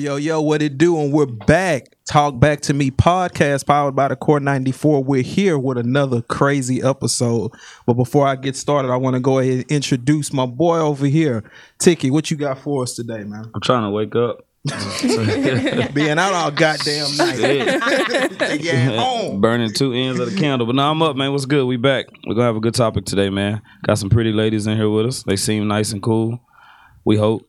Yo, yo, yo, what it do? And we're back. Talk Back to Me podcast powered by the Core 94. We're here with another crazy episode. But before I get started, I want to go ahead and introduce my boy over here. Tiki, what you got for us today, man? I'm trying to wake up. Being out all goddamn night. yeah, home. Burning two ends of the candle. But now I'm up, man. What's good? We back. We're gonna have a good topic today, man. Got some pretty ladies in here with us. They seem nice and cool. We hope.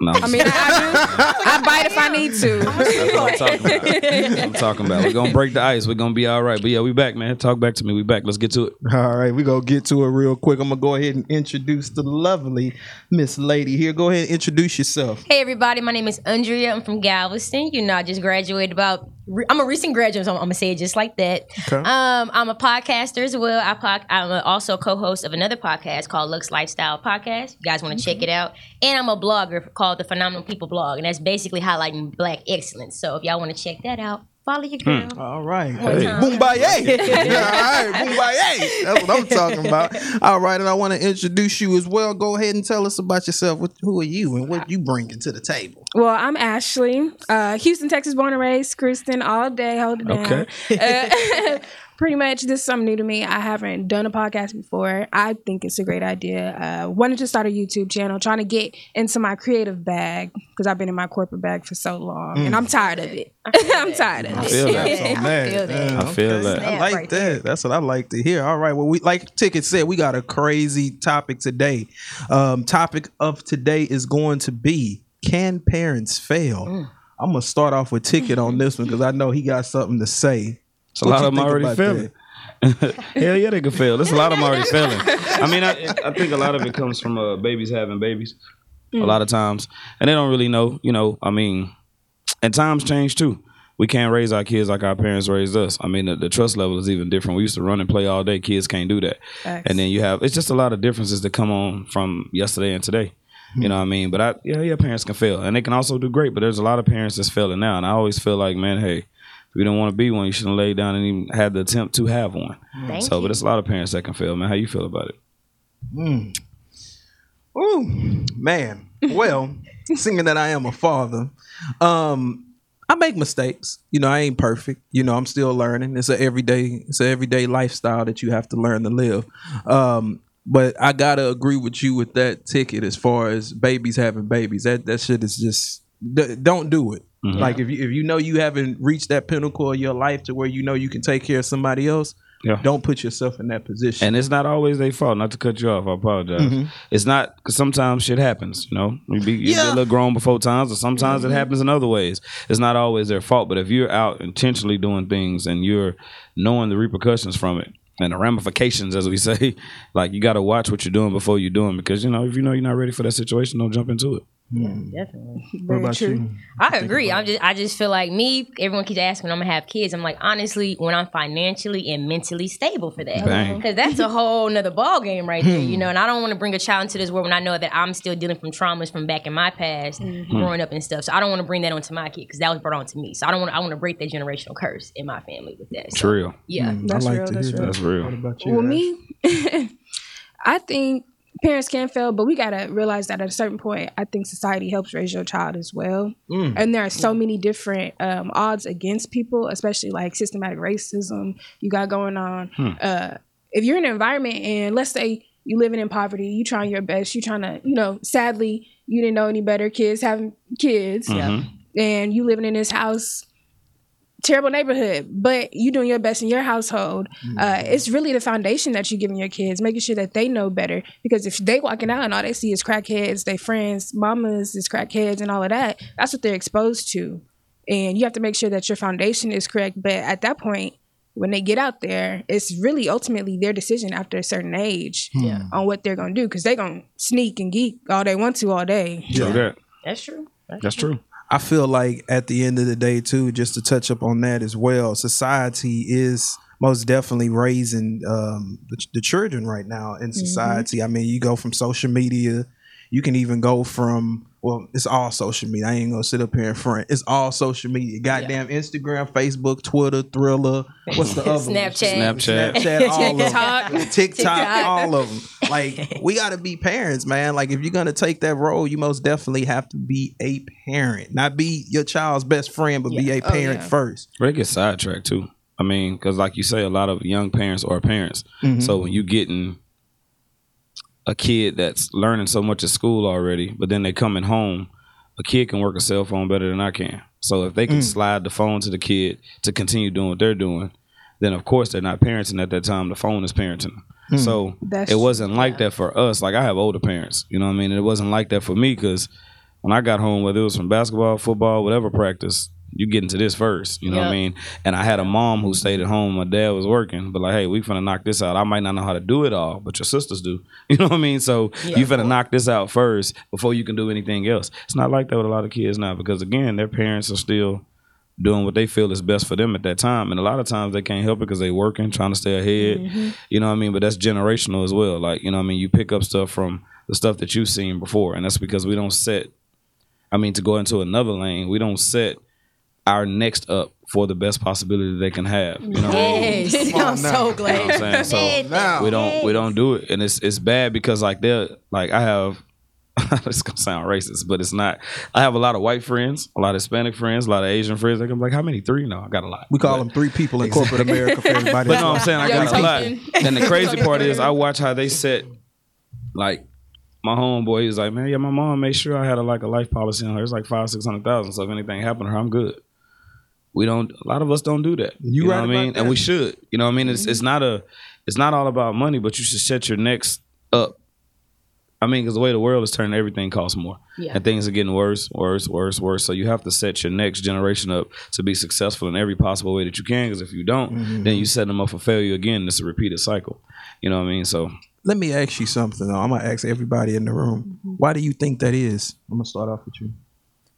No, I mean, I, do. I bite if I need to. That's what I'm talking about. I'm talking about. We're gonna break the ice. We're gonna be all right. But yeah, we back, man. Talk back to me. We back. Let's get to it. All right, we gonna get to it real quick. I'm gonna go ahead and introduce the lovely Miss Lady here. Go ahead and introduce yourself. Hey everybody, my name is Andrea. I'm from Galveston. You know, I just graduated about. I'm a recent graduate, so I'm, gonna say it just like that. Okay. Um, I'm a podcaster as well. I pod, I'm a- also co-host of another podcast called Lux Lifestyle Podcast. You guys want to check it out? And I'm a blogger called the Phenomenal People Blog, and that's basically highlighting Black excellence. So if y'all want to check that out, follow your girl. All right. Hey. Boombaye. All right, boombaye. That's what I'm talking about. All right, and I want to introduce you as well. Go ahead and tell us about yourself. What, who are you and what you bringing to the table? Well, I'm Ashley, uh, Houston, Texas, born and raised, Kristen, all day, hold it down. Uh, pretty much, this is something new to me. I haven't done a podcast before. I think it's a great idea. Uh, wanted to start a YouTube channel, trying to get into my creative bag because I've been in my corporate bag for so long, and I'm tired of it. I'm tired of I it. feel that. I feel that. I feel that. I like right that. there. That's what I like to hear. All right. Well, we like Ticket said, we got a crazy topic today. Um, topic of today is going to be can parents fail? Mm. I'm gonna start off with Ticket on this one because I know he got something to say. It's a What lot of them think already about failing. Hell yeah, they can fail. There's a lot of them already failing. I mean, I, I think a lot of it comes from uh, babies having babies. A lot of times, and they don't really know. You know, I mean, and times change too. We can't raise our kids like our parents raised us. I mean, the, the trust level is even different. We used to run and play all day. Kids can't do that. Facts. And then you have it's just a lot of differences that come on from yesterday and today. You know what I mean? But I yeah, yeah, parents can fail. And they can also do great, but there's a lot of parents that's failing now. And I always feel like, man, hey, if you don't want to be one, you shouldn't lay down and even have the attempt to have one. Thank so, you. but there's a lot of parents that can fail, man. How you feel about it? Ooh, man. Well, seeing that I am a father, um, I make mistakes. You know, I ain't perfect. You know, I'm still learning. It's a everyday, it's a everyday lifestyle that you have to learn to live. Um, but I gotta agree with you with that ticket as far as babies having babies. That that shit is just d- don't do it. Like if you if you know you haven't reached that pinnacle of your life to where you know you can take care of somebody else, Yeah. don't put yourself in that position. And it's not always their fault. Not to cut you off, I apologize. Mm-hmm. It's not because sometimes shit happens. You know, you be, you Yeah. Mm-hmm. a little grown before times, or sometimes it happens in other ways. It's not always their fault. But if you're out intentionally doing things and you're knowing the repercussions from it and the ramifications, as we say, like you got to watch what you're doing before you do them because you know if you know you're not ready for that situation, don't jump into it. Yeah, mm. definitely. what Very about true. you? I agree. I'm just I just feel like me, everyone keeps asking when I'm gonna have kids. I'm like, honestly, when I'm financially and mentally stable for that. Because that's a whole nother ball game right there, you hmm. know. And I don't want to bring a child into this world when I know that I'm still dealing from traumas from back in my past, mm-hmm. hmm. growing up and stuff. So I don't want to bring that onto my kid because that was brought onto me. So I don't want I want to break that generational curse in my family with that. It's So, real. Yeah. Hmm. That's I like real. to That's real. That's real. What about you? Well, Ash? me, I think parents can fail, but we gotta realize that at a certain point, I think society helps raise your child as well. Mm. And there are so many different um, odds against people, especially like systematic racism you got going on. Uh, if you're in an environment and let's say you living in poverty, you trying your best, you trying to, you know, sadly you didn't know any better, kids having kids, and you living in this house terrible neighborhood, but you doing your best in your household. Uh, it's really the foundation that you're giving your kids, making sure that they know better. Because if they walking out and all they see is crackheads, their friends, mamas is crackheads, and all of that, that's what they're exposed to. And you have to make sure that your foundation is correct. But at that point, when they get out there, it's really ultimately their decision after a certain age on what they're gonna do. Because they're gonna sneak and geek all they want to all day. True that. That's true. That's That's true. I feel like at the end of the day, too, just to touch up on that as well, society is most definitely raising um, the, the children right now in society. I mean, you go from social media, you can even go from well, it's all social media. I ain't gonna sit up here in front. It's all social media. Goddamn Instagram, Facebook, Twitter, Thriller. What's the other? one? Snapchat. Snapchat. Snapchat, all TikTok. of them. TikTok, TikTok. all of them. Like we got to be parents, man. Like if you're gonna take that role, you most definitely have to be a parent, not be your child's best friend, but be a Oh, parent yeah. first. But it gets sidetracked too. I mean, because like you say, a lot of young parents are parents. Mm-hmm. So when you getting a kid that's learning so much at school already, but then they coming home, a kid can work a cell phone better than I can. So if they can Mm. slide the phone to the kid to continue doing what they're doing, then of course they're not parenting at that time. The phone is parenting. Mm. So That's it wasn't like that for us. Like I have older parents, you know what I mean. And it wasn't like that for me because when I got home, whether it was from basketball, football, whatever practice, you get into this first. You know what I mean? And I had a mom who stayed at home. My dad was working, but like, hey, we finna knock this out. I might not know how to do it all, but your sisters do. You know what I mean? So you finna knock this out first before you can do anything else. It's not like that with a lot of kids now because again, their parents are still doing what they feel is best for them at that time. And a lot of times they can't help it because they're working, trying to stay ahead. Mm-hmm. You know what I mean? But that's generational as well. Like, you know what I mean? You pick up stuff from the stuff that you've seen before. And that's because we don't set I mean, to go into another lane, we don't set our next up for the best possibility they can have. You know what I mean? I'm now. so You know glad. what I'm saying? So Now. we don't we don't do it, and it's it's bad because like they're like I have. it's gonna sound racist, but it's not. I have a lot of white friends, a lot of Hispanic friends, a lot of Asian friends. I'm like, how many? Three? No, I got a lot. We call But- them three people in corporate America for everybody. But no, I'm saying I got a lot. And the crazy part is, I watch how they set, like, my homeboy. He was like, man, yeah, my mom made sure I had a, like a life policy on her. It's like five, six hundred thousand. So if anything happened to her, I'm good. We don't. A lot of us don't do that. You know right what I mean? that. Mm-hmm. And we should. You know what I mean? It's it's not a. It's not all about money, but you should set your next up. I mean, because the way the world is turning, everything costs more, Yeah. and things are getting worse, worse, worse, worse. So you have to set your next generation up to be successful in every possible way that you can. Because if you don't, Mm-hmm. then you set them up for failure again. It's a repeated cycle. You know what I mean? So Let me ask you something. Though. I'm gonna ask everybody in the room. Why do you think that is? I'm gonna start off with you.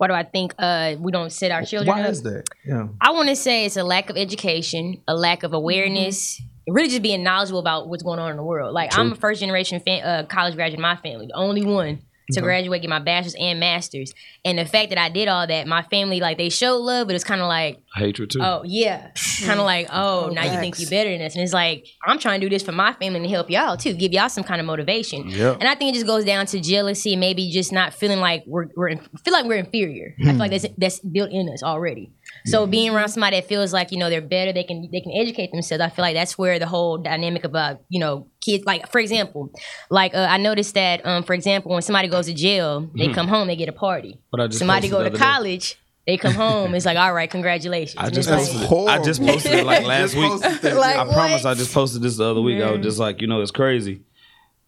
Why do I think uh, we don't set our children Why up? is that? Yeah. I want to say it's a lack of education, a lack of awareness, really just being knowledgeable about what's going on in the world. Like I'm a first generation fan, uh, college graduate in my family, the only one to mm-hmm. graduate, get my bachelor's and master's. And the fact that I did all that, my family like they showed love, but it's kind of like, hatred too. oh yeah, kind of like, oh, oh, now you think facts. you better than us, and it's like I'm trying to do this for my family and help y'all too, give y'all some kind of motivation. Yep. And I think it just goes down to jealousy, maybe just not feeling like we're we're in, feel like we're inferior. I feel like hmm. that's that's built in us already. So being around somebody that feels like you know they're better, they can they can educate themselves. I feel like that's where the whole dynamic of about you know kids. Like for example, like uh, I noticed that um for example when somebody goes to jail, they come home they get a party. What I just somebody go to other day. college. They come home. It's like, all right, congratulations. I just it's like- posted it. I just posted it like last week. Like, I what? promise I just posted this the other week. I was just like, you know, it's crazy.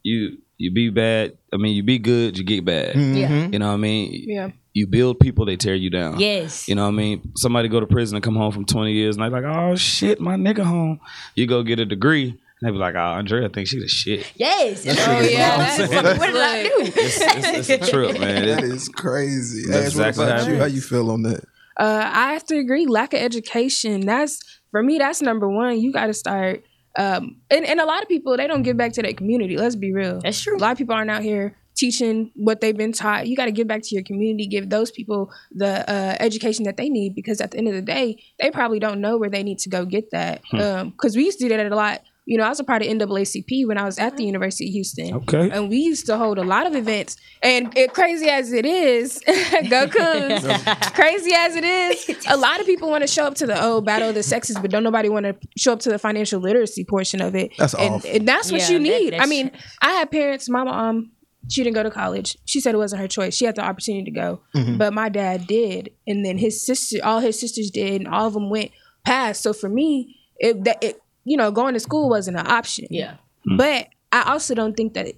You you be bad. I mean, you be good, you get bad. yeah. You know what I mean? Yeah. You build people, they tear you down. Yes. You know what I mean? Somebody go to prison and come home from 20 years and they're like, oh shit, my nigga home. You go get a degree and they be like, oh, Andrea thinks she's a shit. Yes. Oh yeah. what I'm That's what did I do? It's, it's, it's a trip, man. that is crazy. That's Ash, what exactly about how you? How you feel on that? Uh, I have to agree. Lack of education. That's for me. That's number one. You got to start. Um, and, and a lot of people they don't give back to their community. Let's be real. That's true. A lot of people aren't out here teaching what they've been taught. You got to give back to your community. Give those people the uh, education that they need because at the end of the day, they probably don't know where they need to go get that. Hmm. Um, because we used to do that a lot. You know, I was a part of NAACP when I was at the mm-hmm. University of Houston. Okay. And we used to hold a lot of events. And it, crazy as it is, go Coogs, crazy as it is, a lot of people want to show up to the oh battle of the sexes, but don't nobody want to show up to the financial literacy portion of it. That's and, awful. and that's what Yeah, you that- need. I that's- mean, I had parents, my mom, um, she didn't go to college. She said it wasn't her choice. She had the opportunity to go, Mm-hmm. but my dad did, and then his sister, all his sisters did, and all of them went past. So for me, it that it you know going to school wasn't an option. Yeah. But I also don't think that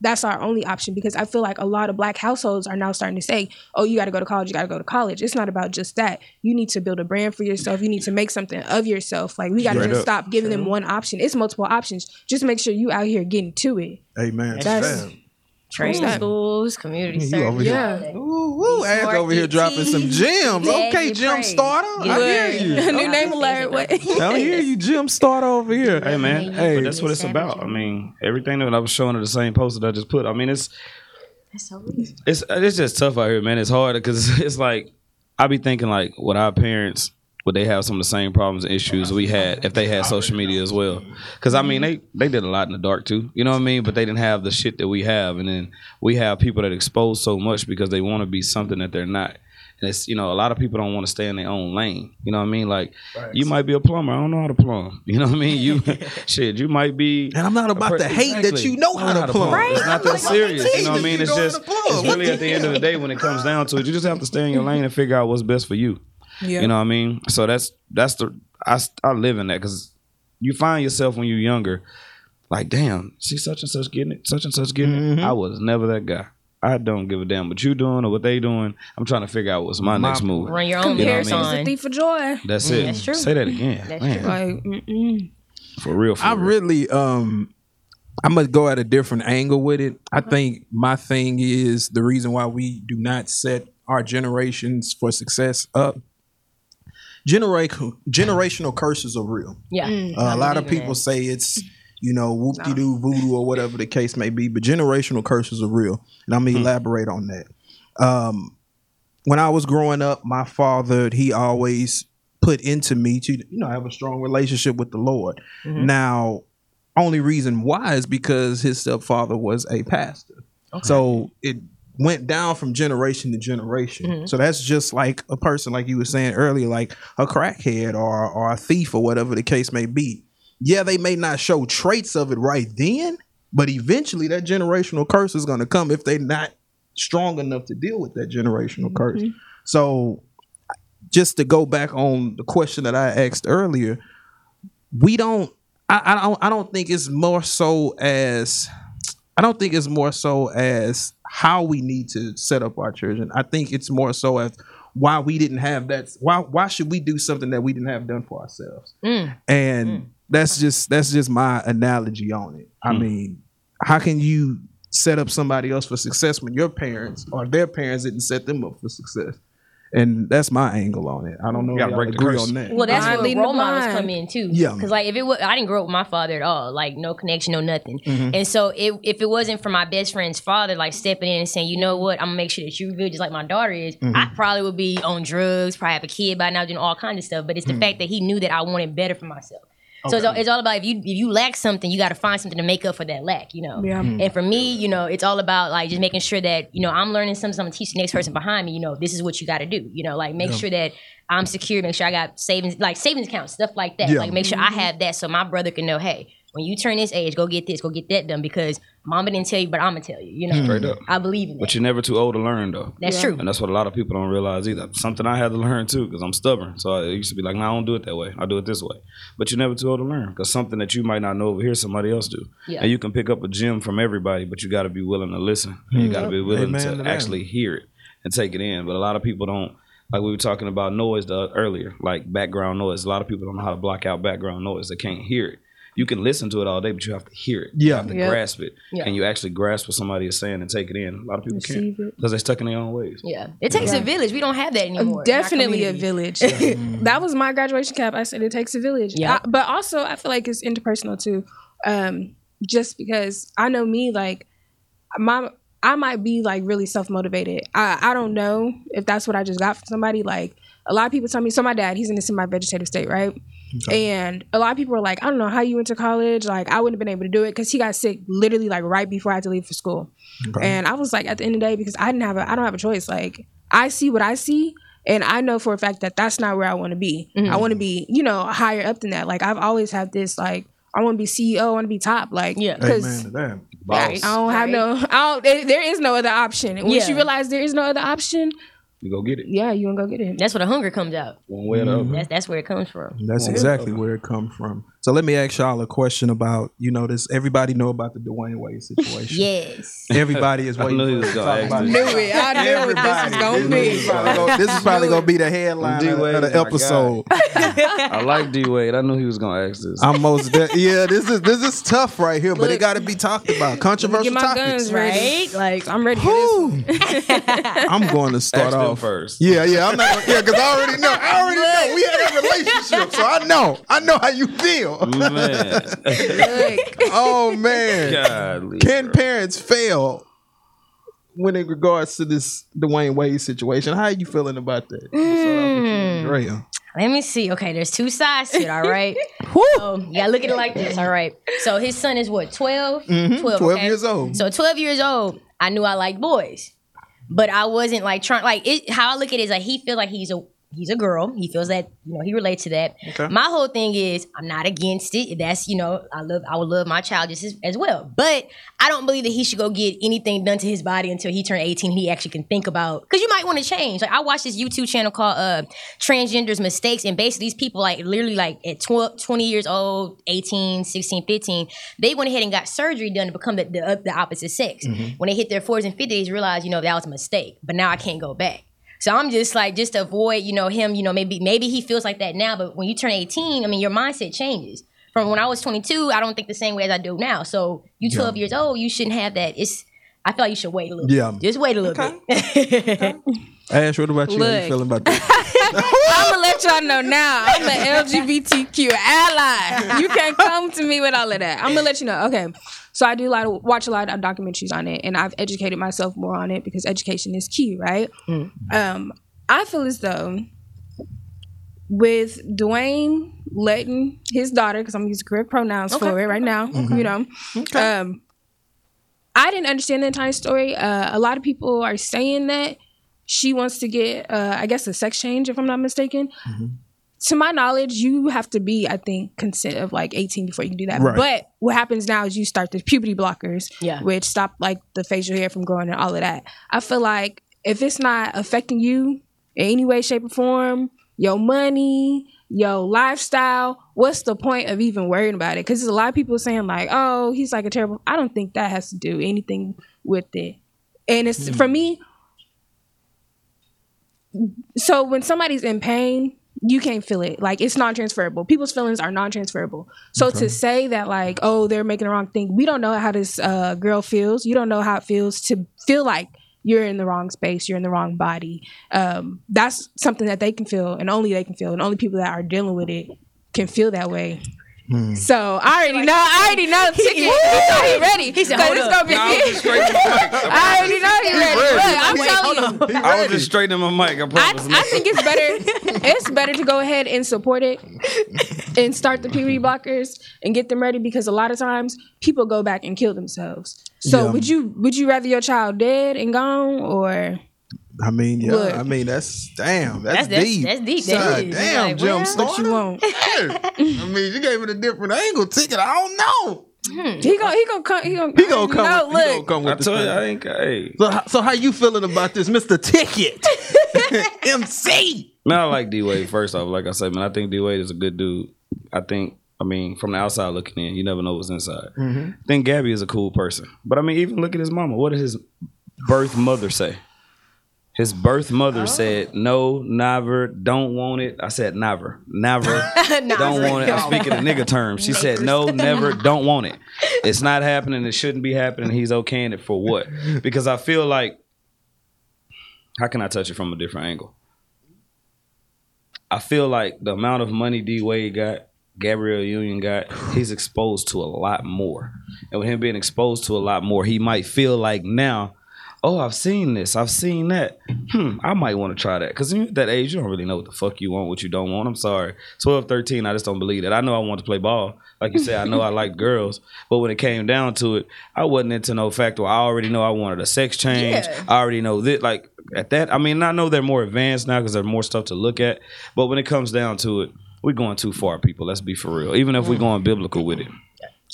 that's our only option because I feel like a lot of black households are now starting to say, oh, you got to go to college, you got to go to college. It's not about just that. You need to build a brand for yourself. You need to make something of yourself. Like, we got to just up. stop giving them one option. It's multiple options. Just make sure you out here getting to it. Amen. That's- Fam. Trade that? schools, community You service. over here. Yeah. Ooh, woo, Be smart, over here get dropping some tea. gems. Daddy Okay, gym praise. starter. I hear you. New name alert. What? I hear you, gym starter over here. Hey man, Hey, but that's what it's about. I mean, everything that I was showing her the same post that I just put. I mean, it's That's so weird. it's it's just tough out here, man. It's hard because it's like I be thinking like, what our parents would they have some of the same problems and issues we had if they had social media as well? Because I mean, they they did a lot in the dark too. You know what I mean? But they didn't have the shit that we have, and then we have people that expose so much because they want to be something that they're not. And it's you know a lot of people don't want to stay in their own lane. You know what I mean? Like you might be a plumber. I don't know how to plumb. You know what I mean? You shit. You might be. And I'm not about a to per- hate that you know how to plumb. Right? It's not that serious. You know what I mean? It's just how to plumb. it's really at the end of the day when it comes down to it, you just have to stay in your lane and figure out what's best for you. Yeah. You know what I mean? So that's that's the I I live in that because you find yourself when you're younger, like damn, see such and such getting it, such and such getting Mm-hmm. it. I was never that guy. I don't give a damn what you doing or what they doing. I'm trying to figure out what's my, My next move. Run your own You know what I Comparison mean? is thief of joy. That's it. That's true. Say that again. That's Man, true. Like, mm-mm. for real. For I real. really um I must go at a different angle with it. I think my thing is the reason why we do not set our generations for success up. Genera- generational curses are real. Yeah. Uh, I a lot of people that. say it's you know whoop de doo voodoo or whatever the case may be, but generational curses are real, and I'm gonna elaborate on that. Um, when I was growing up, my father he always put into me to you know have a strong relationship with the Lord. Now, only reason why is because his stepfather was a pastor, so it went down from generation to generation. Mm-hmm. So that's just like a person, like you were saying earlier, like a crackhead or or a thief or whatever the case may be. Yeah, they may not show traits of it right then, but eventually that generational curse is going to come if they're not strong enough to deal with that generational mm-hmm. curse. So, just to go back on the question that I asked earlier, we don't. I, I don't. I don't think it's more so as. I don't think it's more so as how we need to set up our children. I think it's more so as why we didn't have that. Why why should we do something that we didn't have done for ourselves? Mm. And mm. that's just that's just my analogy on it. I mm. mean, how can you set up somebody else for success when your parents or their parents didn't set them up for success? And that's my angle on it. I don't know if gotta y'all break the agree curse. on that. Well, that's Blind where leading role the models blind. come in too. Yeah. because like if it was, I didn't grow up with my father at all, like no connection, no nothing. Mm-hmm. And so it, if it wasn't for my best friend's father, like stepping in and saying, you know what, I'm gonna make sure that you're good, just like my daughter is. Mm-hmm. I probably would be on drugs, probably have a kid by now, doing all kinds of stuff. But it's the fact that he knew that I wanted better for myself. So it's, all, it's all about if you if you lack something, you got to find something to make up for that lack, you know. Yeah. Mm. And for me, you know, it's all about like just making sure that you know I'm learning something. I'm gonna teach the next person behind me. You know, this is what you got to do. You know, like make sure that I'm secure. Make sure I got savings, like savings accounts, stuff like that. Yeah. Like make sure I have that so my brother can know, hey, when you turn this age, go get this, go get that done because mama didn't tell you, but I'm gonna tell you. You know, Straight up. I believe in that. But you're never too old to learn though. That's true. And that's what a lot of people don't realize either. Something I had to learn too, because I'm stubborn. So I used to be like, no, I don't do it that way. I do it this way. But you're never too old to learn, because something that you might not know over here, somebody else do. Yeah. And you can pick up a gem from everybody, but you got to be willing to listen. And you mm. got to be willing Amen to to that. actually hear it and take it in. But a lot of people don't. Like we were talking about noise the, earlier, like background noise. A lot of people don't know how to block out background noise. They can't hear it. You can listen to it all day, but you have to hear it. You Yeah. have to Yep. grasp it. Yeah. And you actually grasp what somebody is saying and take it in. A lot of people Receive can't because they're stuck in their own ways. yeah, it takes a village. We don't have that anymore. in our Definitely a village. that was my graduation cap. I said it takes a village. Yeah. I- but also, I feel like it's interpersonal too. Um, just because I know me, like my, I might be like really self motivated. I I don't know if that's what I just got from somebody. Like a lot of people tell me. So my dad, he's in a semi vegetative state, right? And a lot of people are like, I don't know how you went to college. Like I wouldn't have been able to do it because he got sick literally like right before I had to leave for school. And I was like, at the end of the day, because I didn't have a, I don't have a choice. Like I see what I see, and I know for a fact that that's not where I want to be. I mm-hmm. want to be, you know, higher up than that. Like I've always had this, like I want to be CEO, I want to be top, like Yeah. Amen because. to that. Boss. I don't have no. I don't. There, there is no other option. And once Yeah. you realize there is no other option, You go get it yeah, you gonna go get it. That's where the hunger comes out. one way or the mm-hmm. other. That's that's where it comes from. That's exactly where it comes from. So let me ask y'all a question about you know this. Everybody know about the Dwyane Wade situation. Yes. Everybody is I knew was gonna talk ask about this. it. Knew it. I knew what this was gonna This is be. probably gonna- This is probably gonna be the headline of, of the episode. I like D Wade. I knew he was gonna ask this. I'm most de- yeah. This is this is tough right here, but it got to be talked about. Controversial Get my topics. guns ready. Right? Like I'm ready for this. I'm going to start Ask them off first. Yeah, yeah. I'm not. Gonna, yeah, because I already know. I already know. We had a relationship, so I know. I know how you feel. Man, oh man. Godly, Can bro. parents fail when in regards to this Dwyane Wade situation, how are you feeling about that? Let's start off with you, Mm. Let me see. Okay, there's two sides to it, all right? so, you gotta look at it like this, all right? So his son is what, 12? 12, 12 okay? years old. So 12 years old, I knew I liked boys. But I wasn't like trying like it how I look at it is like he feels like he's a he's a girl. He feels that, you know, he relates to that. Okay. My whole thing is I'm not against it. That's, you know, I love I would love my child just as, as well. But I don't believe that he should go get anything done to his body until he turned 18 he actually can think about because you might want to change. Like I watched this YouTube channel called uh Transgenders Mistakes and basically these people like literally like at 12, 20 years old, 18, 16, 15, they went ahead and got surgery done to become the, the, the opposite sex. When they hit their 40s and 50s, realized, you know, that was a mistake. But now I can't go back. So I'm just like, just to avoid, you know, him, you know, maybe maybe he feels like that now, but when you turn 18, I mean, your mindset changes. From when I was 22, I don't think the same way as I do now. So you 12 years old, you shouldn't have that. It's I feel like you should wait a little Yeah. bit. Just wait a little bit. Ash, what about you? How you feeling about that? I'm gonna let y'all know now. I'm an LGBTQ ally. You can't come to me with all of that. I'm gonna let you know. Okay, so I do a lot of, watch a lot of documentaries on it, and I've educated myself more on it because education is key, right? Um, I feel as though with Dwyane letting his daughter, because I'm using correct pronouns for it right now, you know, um, I didn't understand the entire story. Uh, a lot of people are saying that she wants to get, uh, I guess, a sex change, if I'm not mistaken. To my knowledge, you have to be, I think, consent of like 18 before you can do that. Right. But what happens now is you start the puberty blockers, Yeah. which stop like the facial hair from growing and all of that. I feel like if it's not affecting you in any way, shape, or form, your money, your lifestyle, what's the point of even worrying about it? Because there's a lot of people saying like, "Oh, he's like a terrible." I don't think that has to do anything with it. And it's for me. So when somebody's in pain, you can't feel it. Like it's non-transferable. People's feelings are non-transferable. So to say that like, oh, they're making the wrong thing, we don't know how this uh, girl feels. You don't know how it feels to feel like you're in the wrong space, you're in the wrong body. Um, that's something that they can feel, and only they can feel, and only people that are dealing with it can feel that way. Hmm. So I already know. I already know the ticket. He thought he ready. He said, "Hold it's up." gonna be No, I was just big." straightening my mic. I already know he ready. ready. Look, I'm Wait, telling hold you. I was just straightening my mic. I I, promise. I think it's better. It's better to go ahead and support it and start the puberty blockers and get them ready because a lot of times people go back and kill themselves. So Yeah. would you would you rather your child dead and gone or I mean, yeah. Look. I mean, that's damn. That's, That's- that's- deep. that's deep. That God damn, Like, Jim well, what Starter. you want? I mean, you gave it a different angle ticket. I don't know. Hmm. He gonna he gonna come he gonna He gonna come. No, with, he gonna look. come I with the told you. I ain't. Hey, So, how- so how you feeling about this, Mister Ticket? MC. man, I like D Wade. First off, like I said, man, I think D Wade is a good dude. I think. I mean, from the outside looking in, you never know what's inside. Mm-hmm. I think Gabby is a cool person, but I mean, even look at his mama. What did his birth mother say? His birth mother said, "No, never, don't want it." I said, "Never, never, don't want it." I'm speaking in nigga terms. She said, "No, never, don't want it." It's not happening. It shouldn't be happening. He's okay in it for what? Because I feel like, how can I touch it from a different angle? I feel like the amount of money D Wade got, Gabrielle Union got, he's exposed to a lot more. And with him being exposed to a lot more, he might feel like now, oh, I've seen this, I've seen that. Hmm, I might want to try that. Because at that age, you don't really know what the fuck you want, what you don't want. I'm sorry. 12, 13, I just don't believe that. I know I want to play ball. Like you said, I know I like girls. But when it came down to it, I wasn't into no factor. I already know I wanted a sex change. Yeah. I already know that. Like at that, I mean, I know they're more advanced now because there's more stuff to look at. But when it comes down to it, we're going too far, people. Let's be for real. Even if we're going biblical with it.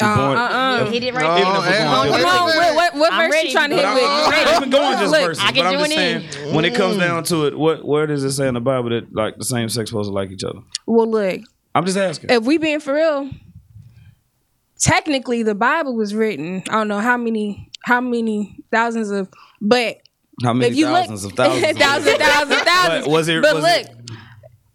To Uh, point- uh-uh. Hit it right No, there. Even if we're going wait, Come on, what, what, what verse ready, you trying to hit I'm with? ready. I'm even going just Look, verses, I can but I'm just join in. saying when it comes down to it, what where does it say in the Bible that like the same sex supposed to like each other? Well, look, I'm just asking. if we being for real, technically the Bible was written. I don't know how many, how many thousands of, but How many if you thousands look, of thousands? thousands, thousands, thousands. But was it- But was look, it-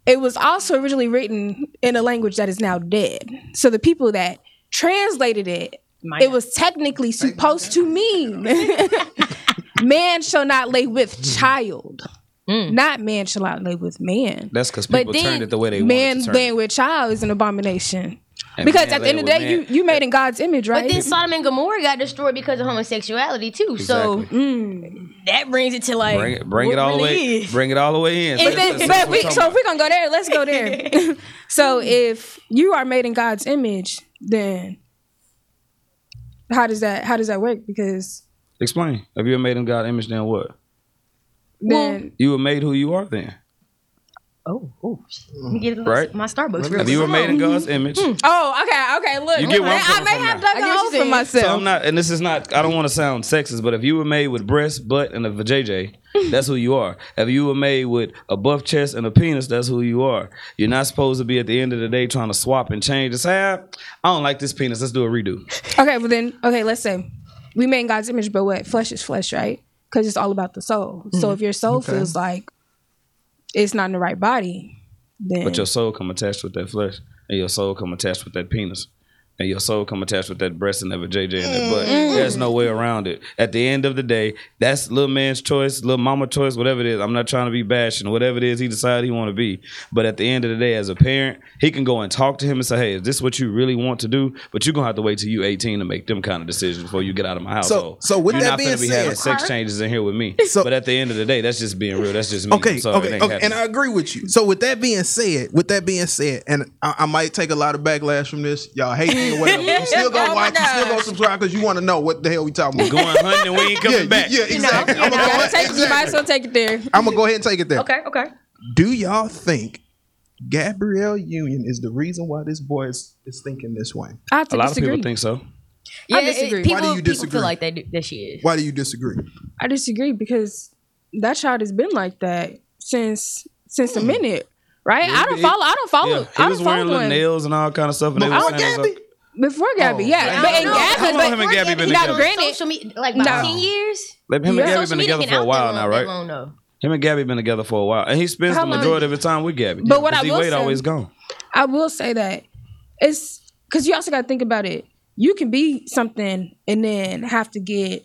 it, was also originally written in a language that is now dead. So the people that translated it, Might it not. was technically supposed to mean, man shall not lay with child. Not man shall not lay with man. That's because But people then turned it the way they man wanted to turn laying with child is an abomination. And because at the end of the lay day, you you made in God's image, right? But then Sodom and Gomorrah got destroyed because of homosexuality too. So Mm. that brings it to like Bring it, bring it all the really way, is. bring it all the way in. If That's- then- that's but what we, we're so if we're gonna go there, let's go there. so if you are made in God's image, then how does that how does that work? Because. Explain. Have you ever made in God image? Then what? then You were made who you are. Then Oh, oh. Let me mm. get a little- Right. my Starbucks. real have you were made in God's mm-hmm. image? Mm. oh okay okay look You get where I'm I may have now. dug I a get hole for myself. So I'm not, and this is not. I don't want to sound sexist, but if you were made with breast, butt, and a vajayjay, that's who you are. If you were made with a buff chest and a penis, that's who you are. You're not supposed to be at the end of the day trying to swap and change and say, ah, I don't like this penis. Let's do a redo. Okay, well then, okay, let's say we made in God's image, but what flesh is flesh, right? Because it's all about the soul. So mm-hmm. if your soul feels like it's not in the right body, then But your soul come attached with that flesh, and your soul come attached with that penis, and your soul come attached with that breast and that JJ and that butt. Mm-hmm. There's no way around it. At the end of the day, that's little man's choice, little mama choice, whatever it is. I'm not trying to be bashing. Whatever it is he decided he want to be. But at the end of the day, as a parent, he can go and talk to him and say, "Hey, is this what you really want to do?" But you're gonna have to wait till you 18 to make them kind of decisions before you get out of my household. so so with you're that not being gonna be having said- sex changes in here with me. So- but at the end of the day, that's just being real. That's just me. Okay, sorry, okay, okay, and. I agree with you. So with that being said, with that being said, and I, I might take a lot of backlash from this. Y'all hate me or whatever. You still gonna Oh watch, you still gonna subscribe because you want to know what the hell we talking about. going hunting and we ain't coming yeah, back. yeah, you know, exactly. you, I'm, gonna go gotta ahead, take, you might as well take it there. I'm gonna go ahead and take it there. Okay, okay. Do y'all think Gabrielle Union is the reason why this boy is, is thinking this way? I have to A lot disagree. of people think so. Yeah, I disagree. It, people, Why do you people disagree? feel like they do, that she is. Why do you disagree? I disagree because that child has been like that since since the hmm. minute, right? I don't he- follow. I don't follow. Yeah, he I was don't wearing follow little him. nails and all kind of stuff. And they Before was saying Gabby? Before Gabby, Oh, yeah, I but don't in. Gabby, How long but him and Gabby been now together? granted, social media, like about No. ten years. Like, him Yeah. and Gabby Social been together for a while now, right? that long, though. Him and Gabby been together for a while, and he spends How the long- majority of his time with Gabby. But what I D will Wade say- always gone. I will say that it's because you also got to think about it. You can be something and then have to get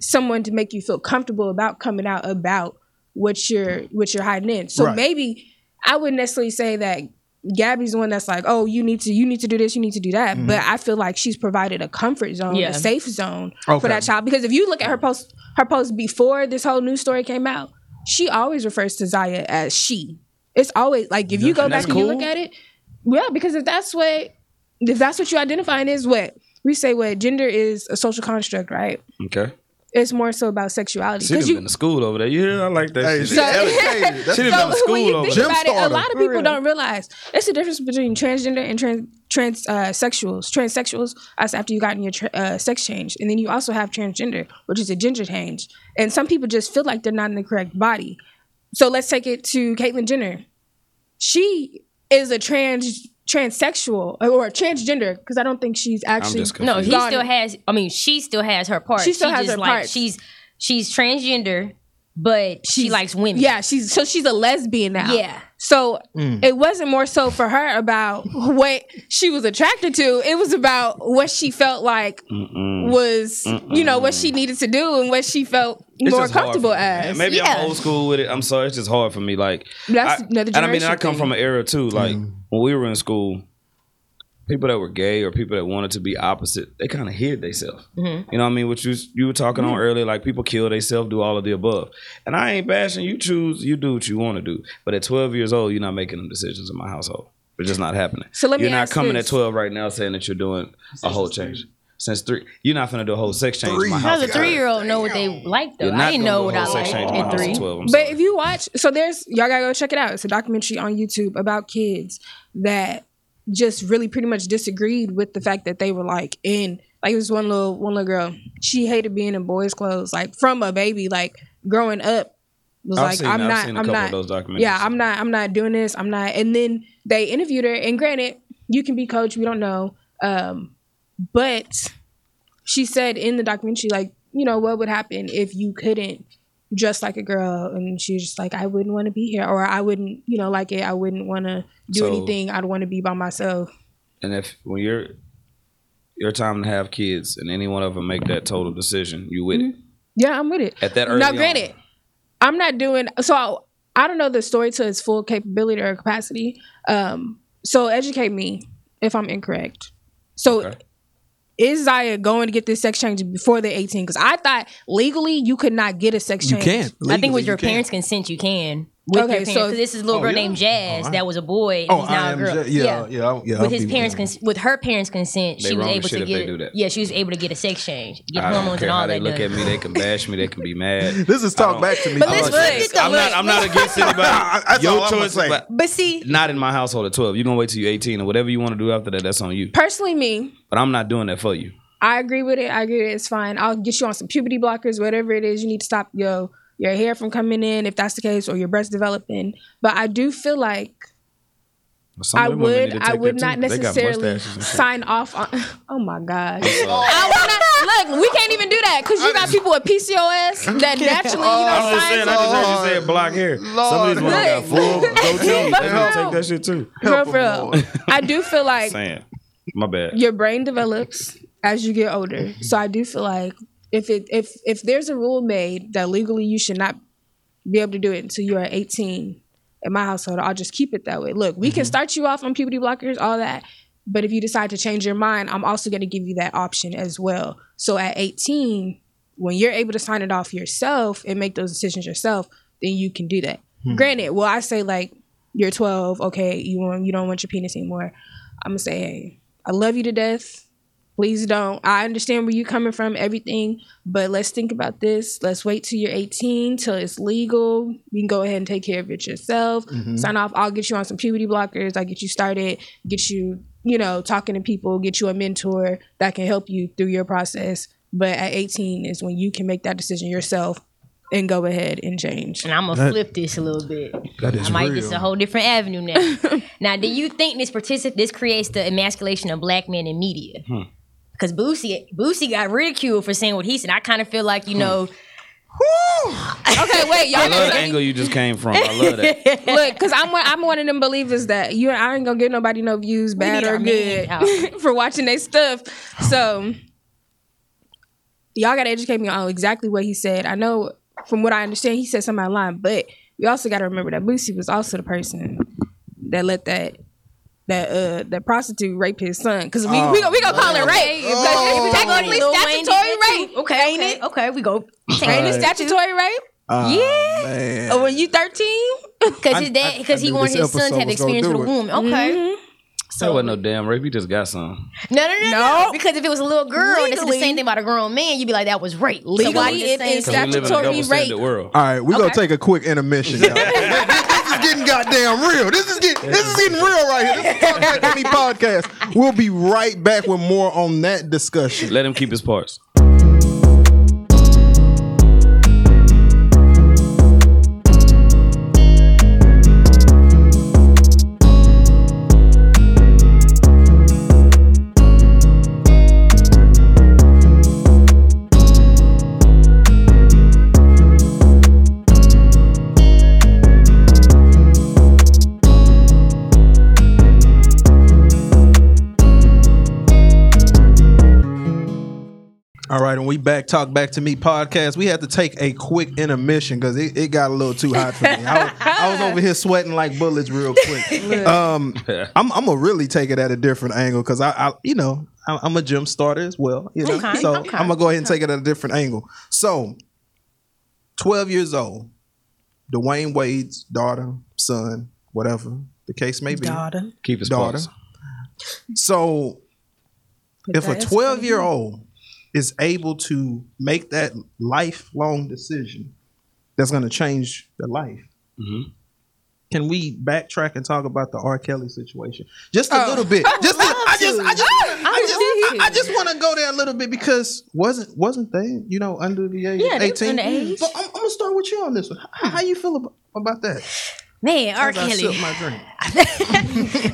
someone to make you feel comfortable about coming out about what you're what you're hiding in. So Right. maybe I wouldn't necessarily say that Gabby's the one that's like, oh, you need to you need to do this, you need to do that. Mm-hmm. But I feel like she's provided a comfort zone, Yeah. a safe zone Okay. for that child. Because if you look at her post her post before this whole news story came out, she always refers to Zaya as she. It's always like if you go And back that's and you look at it, yeah, because if that's what if that's what you identifying is what we say what gender is a social construct, right? Okay. It's more so about sexuality. She done Because you been to school over there. Yeah. I like that Hey, shit. she's So- educated. That's She done so been to school when you over think there. About it, a lot of people don't realize it's the difference between transgender and trans trans uh, sexuals. Transsexuals, that's after you gotten your tra- uh, sex change, and then you also have transgender, which is a gender change. And some people just feel like they're not in the correct body. So let's take it to Caitlyn Jenner. She is a trans transsexual uh, or transgender because I don't think she's actually. just No, he still has. I mean, she still has her part. She still has just her like, parts. She's she's transgender, but she likes women. Yeah, she's so she's a lesbian now. Yeah. So mm. it wasn't more so for her about what she was attracted to. It was about what she felt like was, you know, what she needed to do and what she felt It's more comfortable for me, as. Maybe Yeah. I'm old school with it. I'm sorry, it's just hard for me. Like That's I- another And I mean, I come thing. from an era too. Like mm. when we were in school, people that were gay or people that wanted to be opposite, they kind of hid themselves. Mm-hmm. You know what I mean? Which you you were talking on earlier, like people kill themselves, do all of the above. And I ain't bashing. You choose, you do what you want to do. But at 12 years old, you're not making them decisions in my household. It's just not happening. So let me You're not ask coming this. at 12 right now saying that you're doing a whole change. Since three, you're not gonna do a whole sex change Three. in my How house. does a three year old know what they like though? You're I didn't know what a I whole sex liked in my at three. 12. But if you watch, so there's y'all gotta go check it out. It's a documentary on YouTube about kids that just really pretty much disagreed with the fact that they were like in like it was one little one little girl. She hated being in boys' clothes, like from a baby, like growing up. Was I've like seen- I'm I've not, I'm not. of those documentaries. Yeah, I'm not, I'm not doing this. I'm not. And then they interviewed her, and granted, you can be coach. We don't know, um, but she said in the documentary, like, you know, what would happen if you couldn't dress like a girl? And she's just like, I wouldn't want to be here, or I wouldn't, you know, like it. I wouldn't want to do So- anything. I'd want to be by myself. And if when you're your time to have kids and any one of them make that total decision, you with it. Yeah, I'm with it. At that early now, on. granted, I'm not doing so. I don't know the story to its full capability or capacity. Um, so educate me if I'm incorrect. So Okay. Is Zaya going to get this sex change before they're 18? Because I thought legally you could not get a sex change. You change. can't. I think with you your can't. parents' consent, you can. With Okay, your parents, so- this is a little Oh, girl yeah? named Jazz Oh, that was a boy and Oh, he's now I a am girl. ju- yeah, yeah, I'll- yeah, With I'll his parents, with cons- with her parents' consent, They she was able to get. that. Yeah, she was able to get a sex change, get I don't hormones care and all how they look done. at me. They can bash me. They can be mad. This is talk back to me. But I let's like look. that. Look, I'm not. I'm not against anybody. That's Your all I'm choice, but But see, not in my household at 12. You're gonna wait till you're 18 or whatever you want to do after that. That's on you. personally, me, But I'm not doing that for you. I agree with it. I agree. It's fine. I'll get you on some puberty blockers, whatever it is you need to stop your your hair from coming in, if that's the case, or your breasts developing. But I do feel like Some I of them women need would I would not too. Necessarily mustaches and shit. sign off on. Oh my god! I would not, look, we can't even do that because you got people with PCOS that naturally, you know, I'm sign saying. I just heard you say black hair. Some of these women got full goatee. They But gonna take that shit too. for real. I do feel like Saying, my bad. your brain develops as you get older. So I do feel like if it if if there's a rule made that legally you should not be able to do it until you are 18 in my household, I'll just keep it that way. Look, we can mm-hmm. start you off on puberty blockers, all that. But if you decide to change your mind, I'm also going to give you that option as well. So at 18, when you're able to sign it off yourself and make those decisions yourself, then you can do that. Hmm. Granted, well I say like you're 12, okay, you want you don't want your penis anymore? I'm gonna say, hey, I love you to death. Please don't. I understand where you're coming from, everything, but let's think about this. Let's wait till you're 18, till it's legal. You can go ahead and take care of it yourself. Sign off. I'll get you on some puberty blockers. I'll get you started, get you, you know, talking to people, get you a mentor that can help you through your process. But at 18 is when you can make that decision yourself and go ahead and change. And I'm gonna flip this a little bit. That is I might real. this a whole different avenue now. now, do you think this particip- this creates the emasculation of black men in media? Hmm. Because Boosie Boosie got ridiculed for saying what he said. I kind of feel like you hmm. know, Okay, wait, y'all I love the know- angle you just came from. I love that. Look, cause I'm one, I'm one of them believers that you I ain't gonna give nobody no views, bad or good, for watching their stuff. So y'all gotta educate me on exactly what he said. I know from what I understand, he said something online, but we also gotta remember that Boosie was also the person that let that that uh that prostitute rape his son. Cause we we, gonna- we gonna call it rape. Oh. It's technically Lil Wayne statutory rape. Okay, ain't okay, it? okay. We go Ain't it statutory rape? Ah, Yeah. man. Or when you 13? because his dad because he wanted his son to have experience with a do it. woman. Okay. That wasn't no damn rape. He just got some. No, no, no, no, No. Because if it was a little girl and it's the same thing about a grown man, you'd be like, that was rape. So why Legally, you it saying is Because we live in a Statutory rape. world. All right, we're gonna take a quick intermission. Y'all. this, this is getting goddamn real. This is getting this is getting real right here. This is Talk Back to Me podcast. We'll be right back with more on that discussion. Let him keep his parts. Right, back talk back to me podcast. We had to take a quick intermission because it, it got a little too hot for me. I was, I was over here sweating like bullets real quick. Um, I'm, I'm gonna really take it at a different angle because I, I, you know, I'm, I'm a gym starter as well. You know, Okay, so okay. I'm gonna go ahead and take it at a different angle. So, 12 years old, Dwyane Wade's daughter, son, whatever the case may be, daughter, Keep his daughter. parts. So if a 12 year old is able to make that lifelong decision that's going to change their life, Mhm. can we backtrack and talk about the R. Kelly situation just a Oh. little bit? Just, a- I just, I just, I just, I, I just want to go there a little bit because wasn't wasn't they, you know, under the age Yeah, they was 18? underage. So I'm, I'm gonna start with you on this one. How, how you feel about, about that? Man, R. As I Kelly. sip my drink.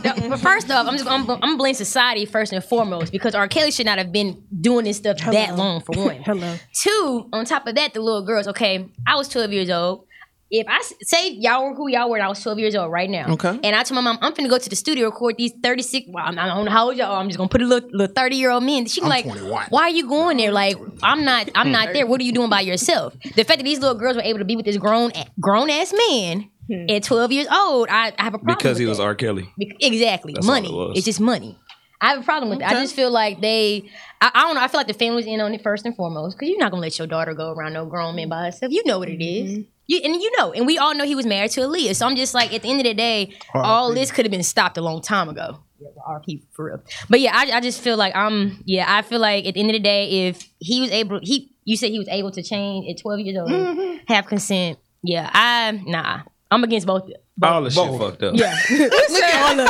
No, but first off, I'm just I'm, I'm gonna blame society first and foremost because R. Kelly should not have been doing this stuff that long for one. Hello. Two, on top of that, the little girls. Okay, I was 12 years old. If I say y'all were who y'all were, and I was 12 years old right now. Okay. And I told my mom, I'm finna go to the studio record these 36. Well, I'm not, I don't know how old y'all. I'm just gonna put a little, little 30 year old men. She I'm like, 21. why are you going there? Like, I'm not, I'm not there. What are you doing by yourself? The fact that these little girls were able to be with this grown, grown ass man at 12 years old, I, I have a problem. Because he was that. R. Kelly. Bec- Exactly. That's all money. it was. It's just money. I have a problem with it. I just feel like they, I, I don't know. I feel like the family's in on it first and foremost because you're not gonna let your daughter go around no grown man by herself. You know what it is. Mm-hmm. You, and you know, and we all know he was married to Aaliyah. So I'm just like, at the end of the day, all this could have been stopped a long time ago. Yeah, RP for real. But yeah, I, I just feel like I'm. Yeah, I feel like at the end of the day, if he was able, he you said he was able to change at 12 years old, Mm-hmm. have consent. Yeah, I nah. I'm against both. All the shit fucked up. Yeah, Look at all of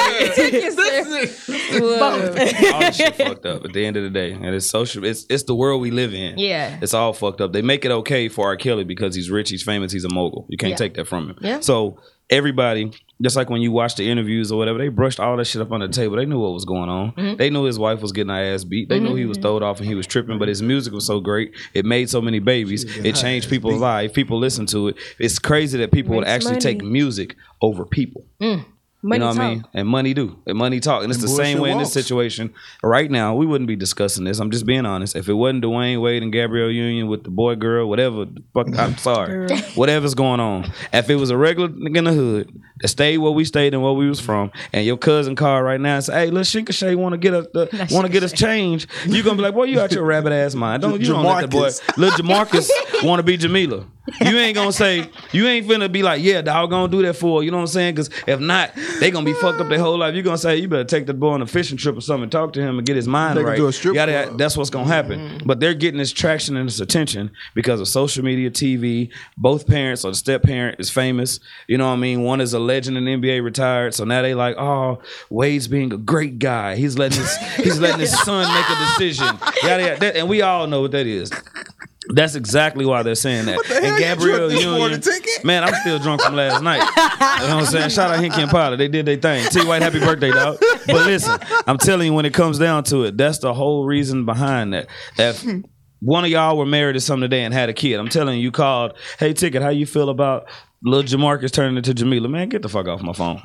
it. all the shit fucked up at the end of the day. And it's social it's it's the world we live in. Yeah. It's all fucked up. They make it okay for R. Kelly because he's rich, he's famous, he's a mogul. You can't Yeah. take that from him. Yeah. So everybody, just like when you watch the interviews or whatever, they brushed all that shit up on the table. They knew what was going on. Mm-hmm. They knew his wife was getting her ass beat. They knew he was throwed off and he was tripping, but his music was so great. It made so many babies. It changed people's lives. People listened to it. It's crazy that people would actually money. take music over people. Money you know what talk. I mean? And money do. And money talk. And it's the same bullshit way in this situation. Right now, we wouldn't be discussing this. I'm just being honest. If it wasn't Dwyane Wade and Gabrielle Union with the boy girl, whatever, fuck, I'm sorry. Whatever's going on. If it was a regular nigga in the hood that stayed where we stayed and where we was from, and your cousin called right now and say, "Hey, little Shinkashay want to get us the, want to get us change," you're gonna be like, "Boy, you out your rabbit ass mind? Don't you don't let the boy, Jamarcus. little Jamarcus, want to be Jamila?" You ain't gonna say you ain't finna be like, "Yeah, dog, gonna do that for." her," You know what I'm saying? Because if not, they gonna be fucked up their whole life. You gonna say you better take that boy on a fishing trip or something, talk to him and get his mind Take him right. to a strip Yada, club. that's what's gonna happen. Mm-hmm. But they're getting this traction and this attention because of social media, TV. Both parents or the step parent is famous. You know what I mean? One is a legend in the NBA, retired. So now they like, oh, Wade's being a great guy. He's letting his he's letting his son make a decision. Yada, yada. That- and we all know what that is. That's exactly why they're saying that. and you Gabrielle Union, man, I'm still drunk from last night. You know what I'm saying? Shout out Hinky and Potter. They did their thing. T White, happy birthday, dog. But listen, I'm telling you, when it comes down to it, that's the whole reason behind that. If one of y'all were married to something today and had a kid, I'm telling you, you called, hey, Ticket, how you feel about little Jamarcus turning into Jamila? Man, get the fuck off my phone.